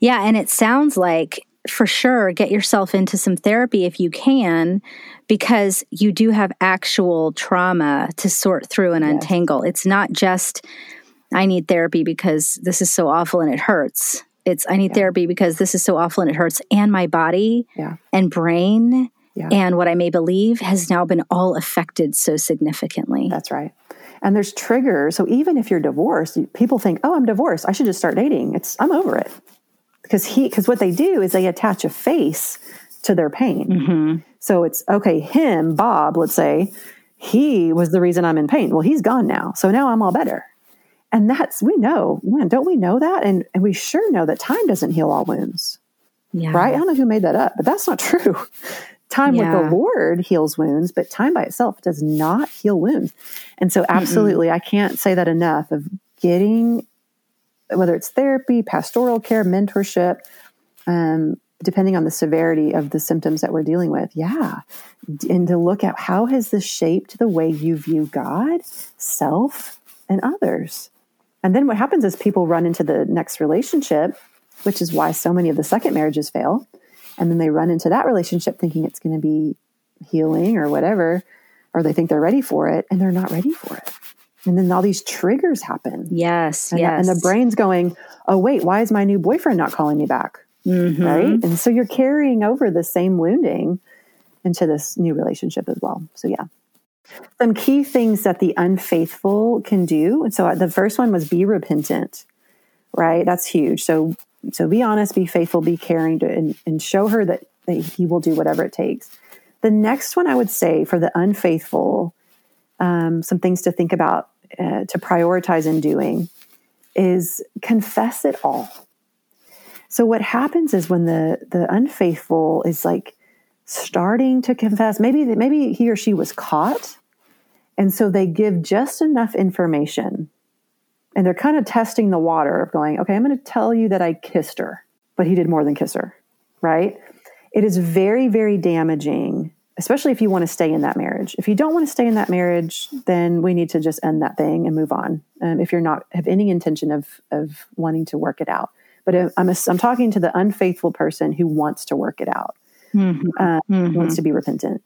Yeah, and it sounds like for sure get yourself into some therapy if you can because you do have actual trauma to sort through and yes. untangle. It's not just I need therapy because this is so awful and it hurts. It's I need yeah. therapy because this is so awful and it hurts and my body yeah. and brain yeah. and what I may believe has now been all affected so significantly. That's right. And there's triggers. So even if you're divorced, people think, "Oh, I'm divorced. I should just start dating." It's I'm over it. Because he because what they do is they attach a face to their pain. Mm-hmm. So it's okay, him, Bob, let's say, he was the reason I'm in pain. Well, he's gone now. So now I'm all better. And that's we know, man, don't we know that? And and we sure know that time doesn't heal all wounds. Yeah. Right? I don't know who made that up, but that's not true. Time yeah. with the Lord heals wounds, but time by itself does not heal wounds. And so, absolutely, Mm-mm. I can't say that enough of getting, whether it's therapy, pastoral care, mentorship, um, depending on the severity of the symptoms that we're dealing with. Yeah. And to look at how has this shaped the way you view God, self, and others. And then what happens is people run into the next relationship, which is why so many of the second marriages fail and then they run into that relationship thinking it's going to be healing or whatever or they think they're ready for it and they're not ready for it and then all these triggers happen yes and, yes. and the brain's going oh wait why is my new boyfriend not calling me back mm-hmm. right and so you're carrying over the same wounding into this new relationship as well so yeah Some key things that the unfaithful can do. And so uh, the first one was be repentant, right? That's huge. So, so be honest, be faithful, be caring to, and, and show her that, that he will do whatever it takes. The next one I would say for the unfaithful, um, some things to think about, uh, to prioritize in doing is confess it all. So what happens is when the the unfaithful is like starting to confess, maybe maybe he or she was caught, and so they give just enough information, and they're kind of testing the water of going, okay, I'm going to tell you that I kissed her, but he did more than kiss her, right? It is very very damaging especially if you want to stay in that marriage. If you don't want to stay in that marriage, then we need to just end that thing and move on. Um, if you're not have any intention of of wanting to work it out, but I'm a, I'm talking to the unfaithful person who wants to work it out, mm-hmm. Uh, mm-hmm. wants to be repentant.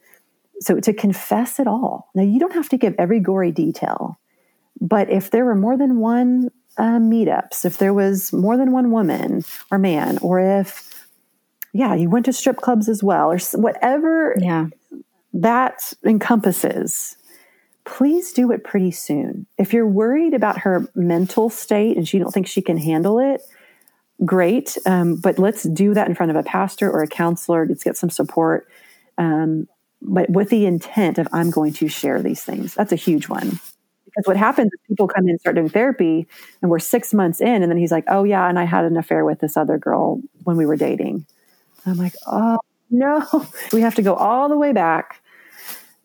So to confess it all. Now you don't have to give every gory detail, but if there were more than one uh, meetups, if there was more than one woman or man, or if yeah, you went to strip clubs as well, or whatever yeah. that encompasses, please do it pretty soon. If you're worried about her mental state and she don't think she can handle it, great. Um, but let's do that in front of a pastor or a counselor. Let's get some support. Um, but with the intent of I'm going to share these things. That's a huge one. Because what happens is people come in and start doing therapy and we're six months in and then he's like, oh yeah, and I had an affair with this other girl when we were dating. I'm like, oh no, we have to go all the way back,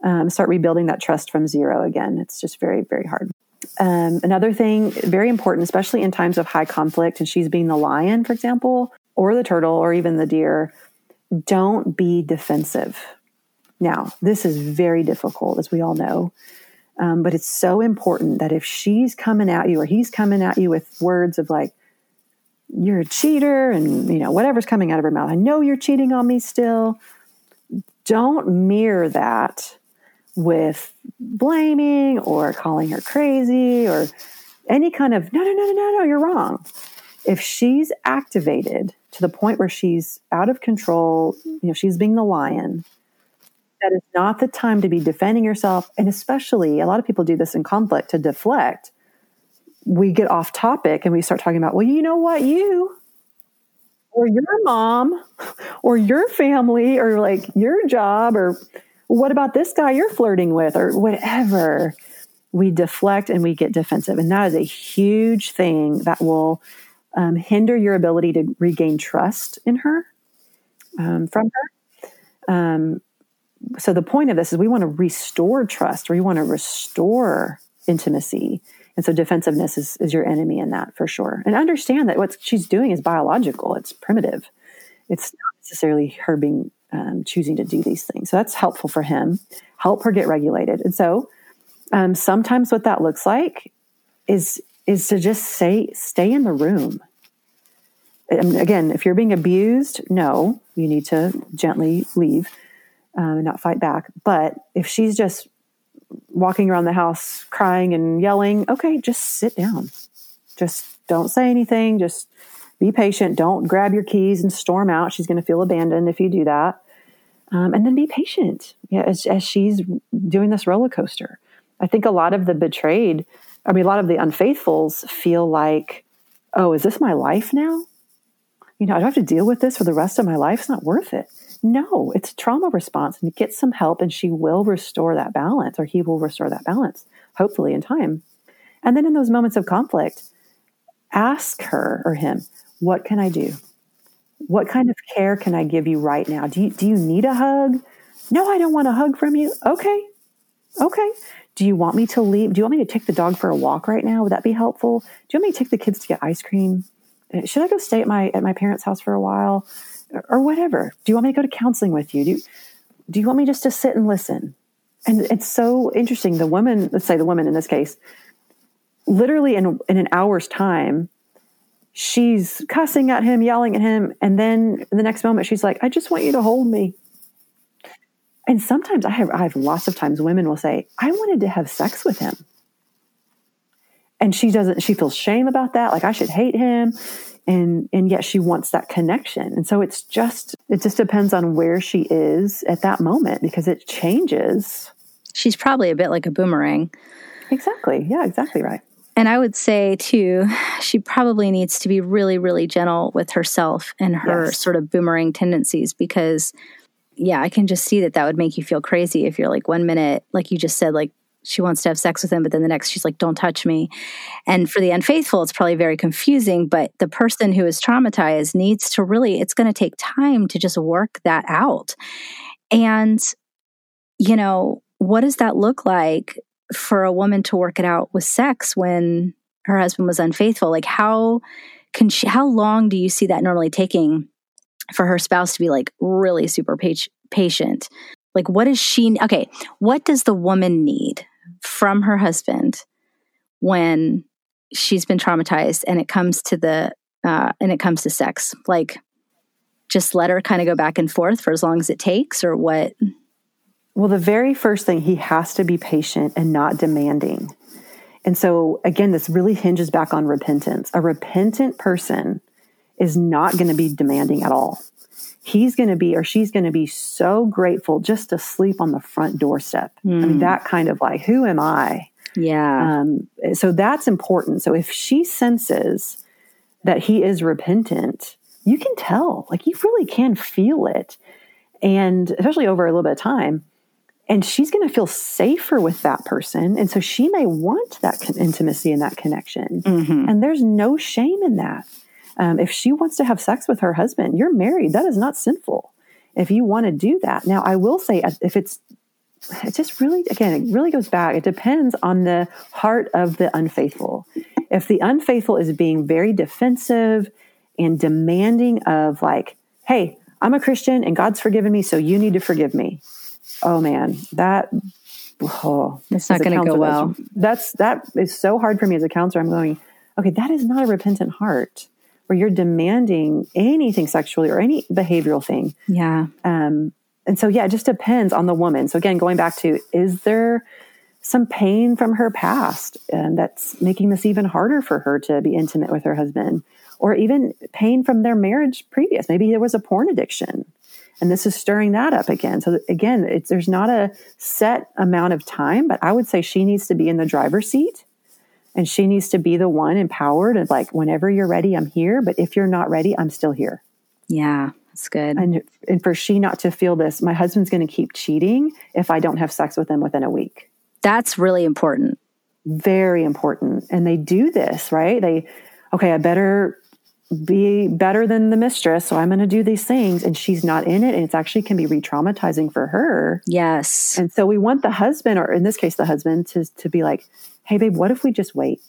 um, start rebuilding that trust from zero again. It's just very, very hard. Um, another thing, very important, especially in times of high conflict, and she's being the lion, for example, or the turtle, or even the deer, don't be defensive. Now, this is very difficult, as we all know. Um, but it's so important that if she's coming at you or he's coming at you with words of like, you're a cheater and you know whatever's coming out of her mouth. I know you're cheating on me still. Don't mirror that with blaming or calling her crazy or any kind of no no no no no no you're wrong. If she's activated to the point where she's out of control you know she's being the lion that is not the time to be defending yourself. And especially a lot of people do this in conflict to deflect we get off topic and we start talking about, well, you know what, you or your mom or your family or like your job or what about this guy you're flirting with or whatever. We deflect and we get defensive. And that is a huge thing that will um, hinder your ability to regain trust in her, um, from her. Um, so the point of this is we want to restore trust or we want to restore intimacy and so defensiveness is, is your enemy in that for sure. And understand that what she's doing is biological, it's primitive. It's not necessarily her being um, choosing to do these things. So that's helpful for him. Help her get regulated. And so um, sometimes what that looks like is is to just say stay in the room. And again, if you're being abused, no, you need to gently leave um, and not fight back. But if she's just walking around the house crying and yelling, okay, just sit down. Just don't say anything. Just be patient. Don't grab your keys and storm out. She's going to feel abandoned if you do that. Um, and then be patient yeah, as, as she's doing this roller coaster. I think a lot of the betrayed, I mean, a lot of the unfaithfuls feel like, oh, is this my life now? You know, I don't have to deal with this for the rest of my life. It's not worth it. No, it's a trauma response and get some help and she will restore that balance or he will restore that balance, hopefully in time. And then in those moments of conflict, ask her or him, what can I do? What kind of care can I give you right now? Do you, do you need a hug? No, I don't want a hug from you. Okay. Okay. Do you want me to leave? Do you want me to take the dog for a walk right now? Would that be helpful? Do you want me to take the kids to get ice cream? Uh, should I go stay at my at my parents' house for a while? Or whatever. Do you want me to go to counseling with you? Do you, do you want me just to sit and listen? And it's so interesting. The woman, let's say the woman in this case, literally in, in an hour's time, she's cussing at him, yelling at him. And then the next moment, she's like, I just want you to hold me. And sometimes I have, I have lots of times women will say, I wanted to have sex with him. And she doesn't, she feels shame about that. Like I should hate him and and yet she wants that connection and so it's just it just depends on where she is at that moment because it changes she's probably a bit like a boomerang. Exactly. Yeah, exactly right. And I would say, too, she probably needs to be really, really gentle with herself and her yes. sort of boomerang tendencies because, yeah, I can just see that that would make you feel crazy if you're like one minute, like you just said, like she wants to have sex with him, but then the next she's like, don't touch me. And for the unfaithful, it's probably very confusing, but the person who is traumatized needs to really, it's going to take time to just work that out. And, you know, what does that look like for a woman to work it out with sex when her husband was unfaithful? Like, how can she, how long do you see that normally taking for her spouse to be like really super patient? Like, what does she, okay, what does the woman need from her husband when she's been traumatized and it comes to the uh, and it comes to sex. Like just let her kind of go back and forth for as long as it takes or what? Well the very first thing he has to be patient and not demanding. And so again this really hinges back on repentance. A repentant person is not going to be demanding at all he's going to be or she's going to be so grateful just to sleep on the front doorstep. Mm. I mean, hmm. that kind of like, who am I? Yeah. Um, so that's important. So if she senses that he is repentant, you can tell, like, you really can feel it. And especially over a little bit of time. And she's going to feel safer with that person. And so she may want that con- intimacy and that connection. Mm-hmm. And there's no shame in that. Um, if she wants to have sex with her husband, you're married. That is not sinful. If you want to do that. Now, I will say, if it's, it just really, again, it really goes back. It depends on the heart of the unfaithful. If the unfaithful is being very defensive and demanding of, like, hey, I'm a Christian and God's forgiven me, so you need to forgive me. Oh man, that oh, it's not going to go well. That's, that's that is so hard for me as a counselor. I'm going, okay, that is not a repentant heart where you're demanding anything sexually or any behavioral thing. Yeah. Um, and so, yeah, it just depends on the woman. So, again, going back to is there some pain from her past and that's making this even harder for her to be intimate with her husband? Or even pain from their marriage previous. Maybe there was a porn addiction and this is stirring that up again. So, again, it's, there's not a set amount of time, but I would say she needs to be in the driver's seat and she needs to be the one empowered and like, whenever you're ready, I'm here. But if you're not ready, I'm still here. Yeah, that's good. And, and for she not to feel this, my husband's going to keep cheating if I don't have sex with him within a week. That's really important. Very important. And they do this, right? They, okay, I better be better than the mistress. So I'm going to do these things. And she's not in it. And it's actually can be re traumatizing for her. Yes. And so we want the husband, or in this case, the husband, to, to be like, hey, babe, what if we just wait?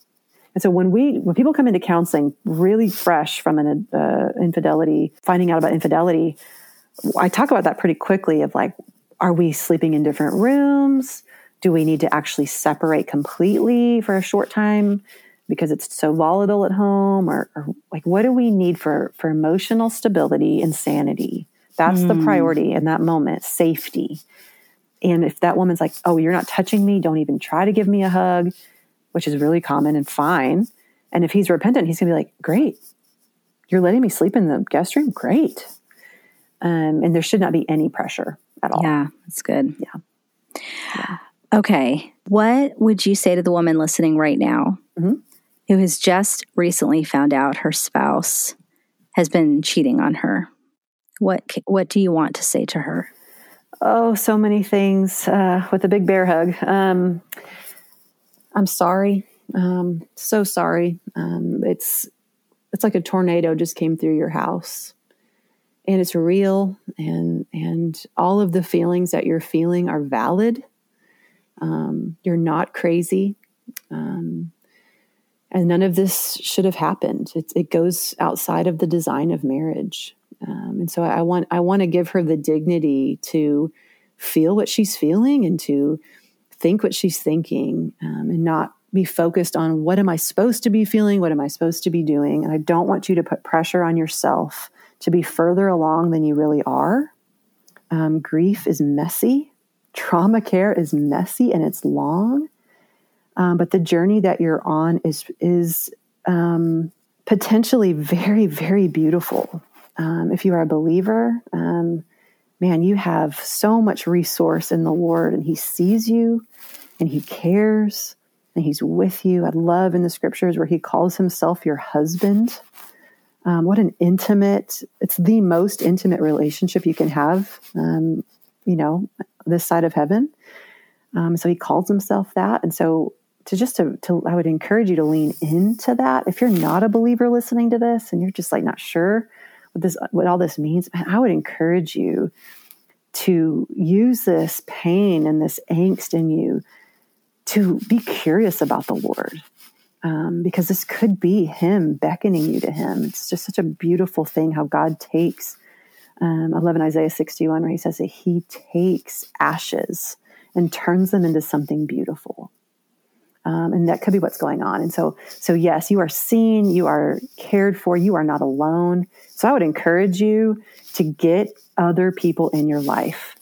And so when we, when people come into counseling really fresh from an uh, infidelity, finding out about infidelity, I talk about that pretty quickly of like, are we sleeping in different rooms? Do we need to actually separate completely for a short time? because it's so volatile at home or, or, like what do we need for for emotional stability and sanity that's mm. the hmm. priority in that moment safety and if that woman's like oh you're not touching me don't even try to give me a hug which is really common and fine and if he's repentant he's going to be like great you're letting me sleep in the guest room great um, and there should not be any pressure at all yeah that's good yeah. yeah. okay what would you say to the woman listening right now mm-hmm who has just recently found out her spouse has been cheating on her. What what do you want to say to her? Oh, so many things uh, with a big bear hug. Um, I'm sorry. Um, so sorry. Um, it's it's like a tornado just came through your house, and it's real, and and all of the feelings that you're feeling are valid. Um, you're not crazy. Um, and none of this should have happened. It, it goes outside of the design of marriage. Um, and so I want I want to give her the dignity to feel what she's feeling and to think what she's thinking um, and not be focused on what am I supposed to be feeling, what am I supposed to be doing. And I don't want you to put pressure on yourself to be further along than you really are. Um, grief is messy. Trauma care is messy and it's long. Um, but the journey that you're on is is um, potentially very very beautiful. Um, if you are a believer, um, man, you have so much resource in the Lord, and He sees you and He cares and He's with you. I love in the scriptures where He calls Himself your husband. Um, what an intimate, it's the most intimate relationship you can have, um, you know, this side of heaven. Um, so He calls Himself that. And so to just to, to i would encourage you to lean into that if you're not a believer listening to this and you're just like not sure what this what all this means man, i would encourage you to use this pain and this angst in you to be curious about the lord um, because this could be him beckoning you to him. It's just such a beautiful thing how god takes um, i love in isaiah 61 where he says that he takes ashes and turns them into something beautiful um, and that could be what's going on. And so, so yes, you are seen, you are cared for, you are not alone. So I would encourage you to get other people in your life.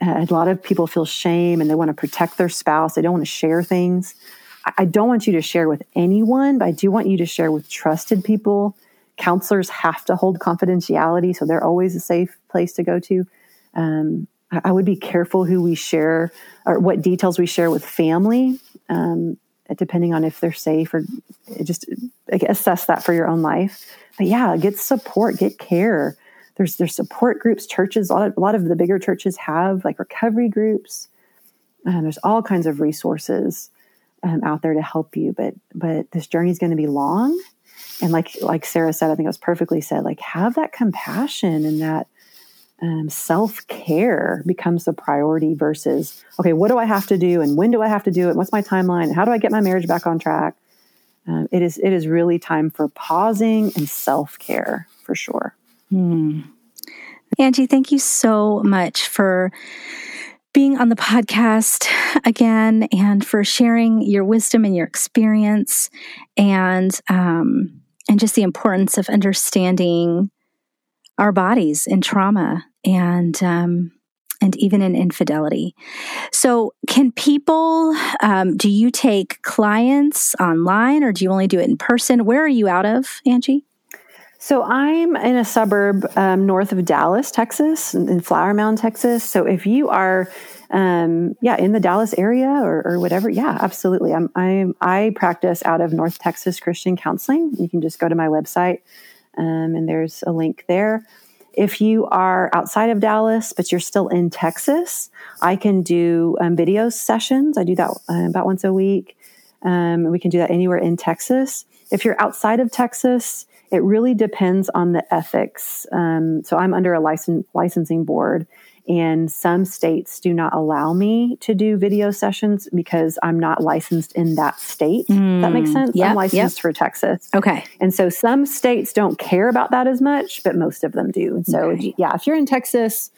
A lot of people feel shame and they want to protect their spouse. They don't want to share things. I don't want you to share with anyone, but I do want you to share with trusted people. Counselors have to hold confidentiality, so they're always a safe place to go to. Um, I would be careful who we share or what details we share with family, um, depending on if they're safe or just assess that for your own life. But yeah, get support, get care. There's there's support groups, churches. A lot of, a lot of the bigger churches have like recovery groups. Um, there's all kinds of resources um, out there to help you. But but this journey is going to be long, and like like Sarah said, I think it was perfectly said. Like have that compassion and that um, self care becomes the priority versus, okay, what do I have to do and when do I have to do it? What's my timeline? How do I get my marriage back on track? Um, it is it is really time for pausing and self care for sure. Hmm. Angie, thank you so much for being on the podcast again and for sharing your wisdom and your experience and um, and just the importance of understanding our bodies in trauma and um, and even in infidelity. So, can people? Um, do you take clients online, or do you only do it in person? Where are you out of, Angie? So I'm in a suburb um, north of Dallas, Texas, in Flower Mound, Texas. So if you are, um, yeah, in the Dallas area or, or, whatever, yeah, absolutely. I'm, I'm, i practice out of North Texas Christian Counseling. You can just go to my website, um, and there's a link there. If you are outside of Dallas, but you're still in Texas, I can do um, video sessions. I do that uh, about once a week. Um, we can do that anywhere in Texas. If you're outside of Texas, it really depends on the ethics. Um, so I'm under a license, licensing board, and some states do not allow me to do video sessions because I'm not licensed in that state. Mm, that makes hmm. sense. Yep, I'm licensed yep. for Texas. Okay. And so some states don't care about that as much, but most of them do. And so, okay. yeah, if you're in Texas,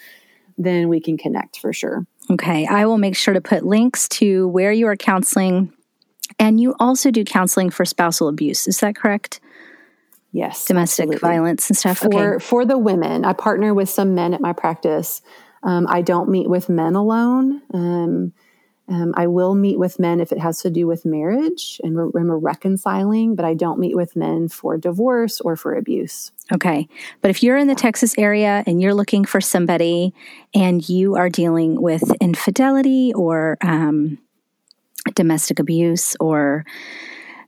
then we can connect for sure. Okay. I will make sure to put links to where you are counseling. And you also do counseling for spousal abuse. Is that correct? Yes. Domestic absolutely. violence and stuff. For okay. for the women. I partner with some men at my practice um, I don't meet with men alone. Um, um, I will meet with men if it has to do with marriage and we're, we're, reconciling, but I don't meet with men for divorce or for abuse. Okay. But if you're in the Texas area and you're looking for somebody and you are dealing with infidelity or um, domestic abuse or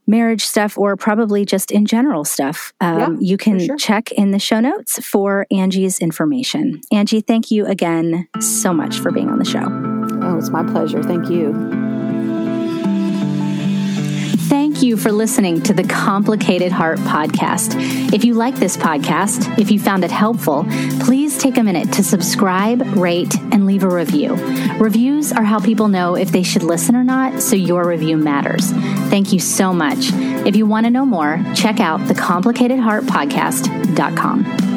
marriage stuff or probably just in general stuff, um, yeah, you can sure. check in the show notes for Angie's information. Angie, thank you again so much for being on the show. Oh, it's my pleasure. Thank you. Thank you for listening to the Complicated Heart podcast. If you like this podcast, if you found it helpful, please take a minute to subscribe, rate, and leave a review. Reviews are how people know if they should listen or not, so your review matters. Thank you so much. If you want to know more, check out thecomplicatedheartpodcast.com.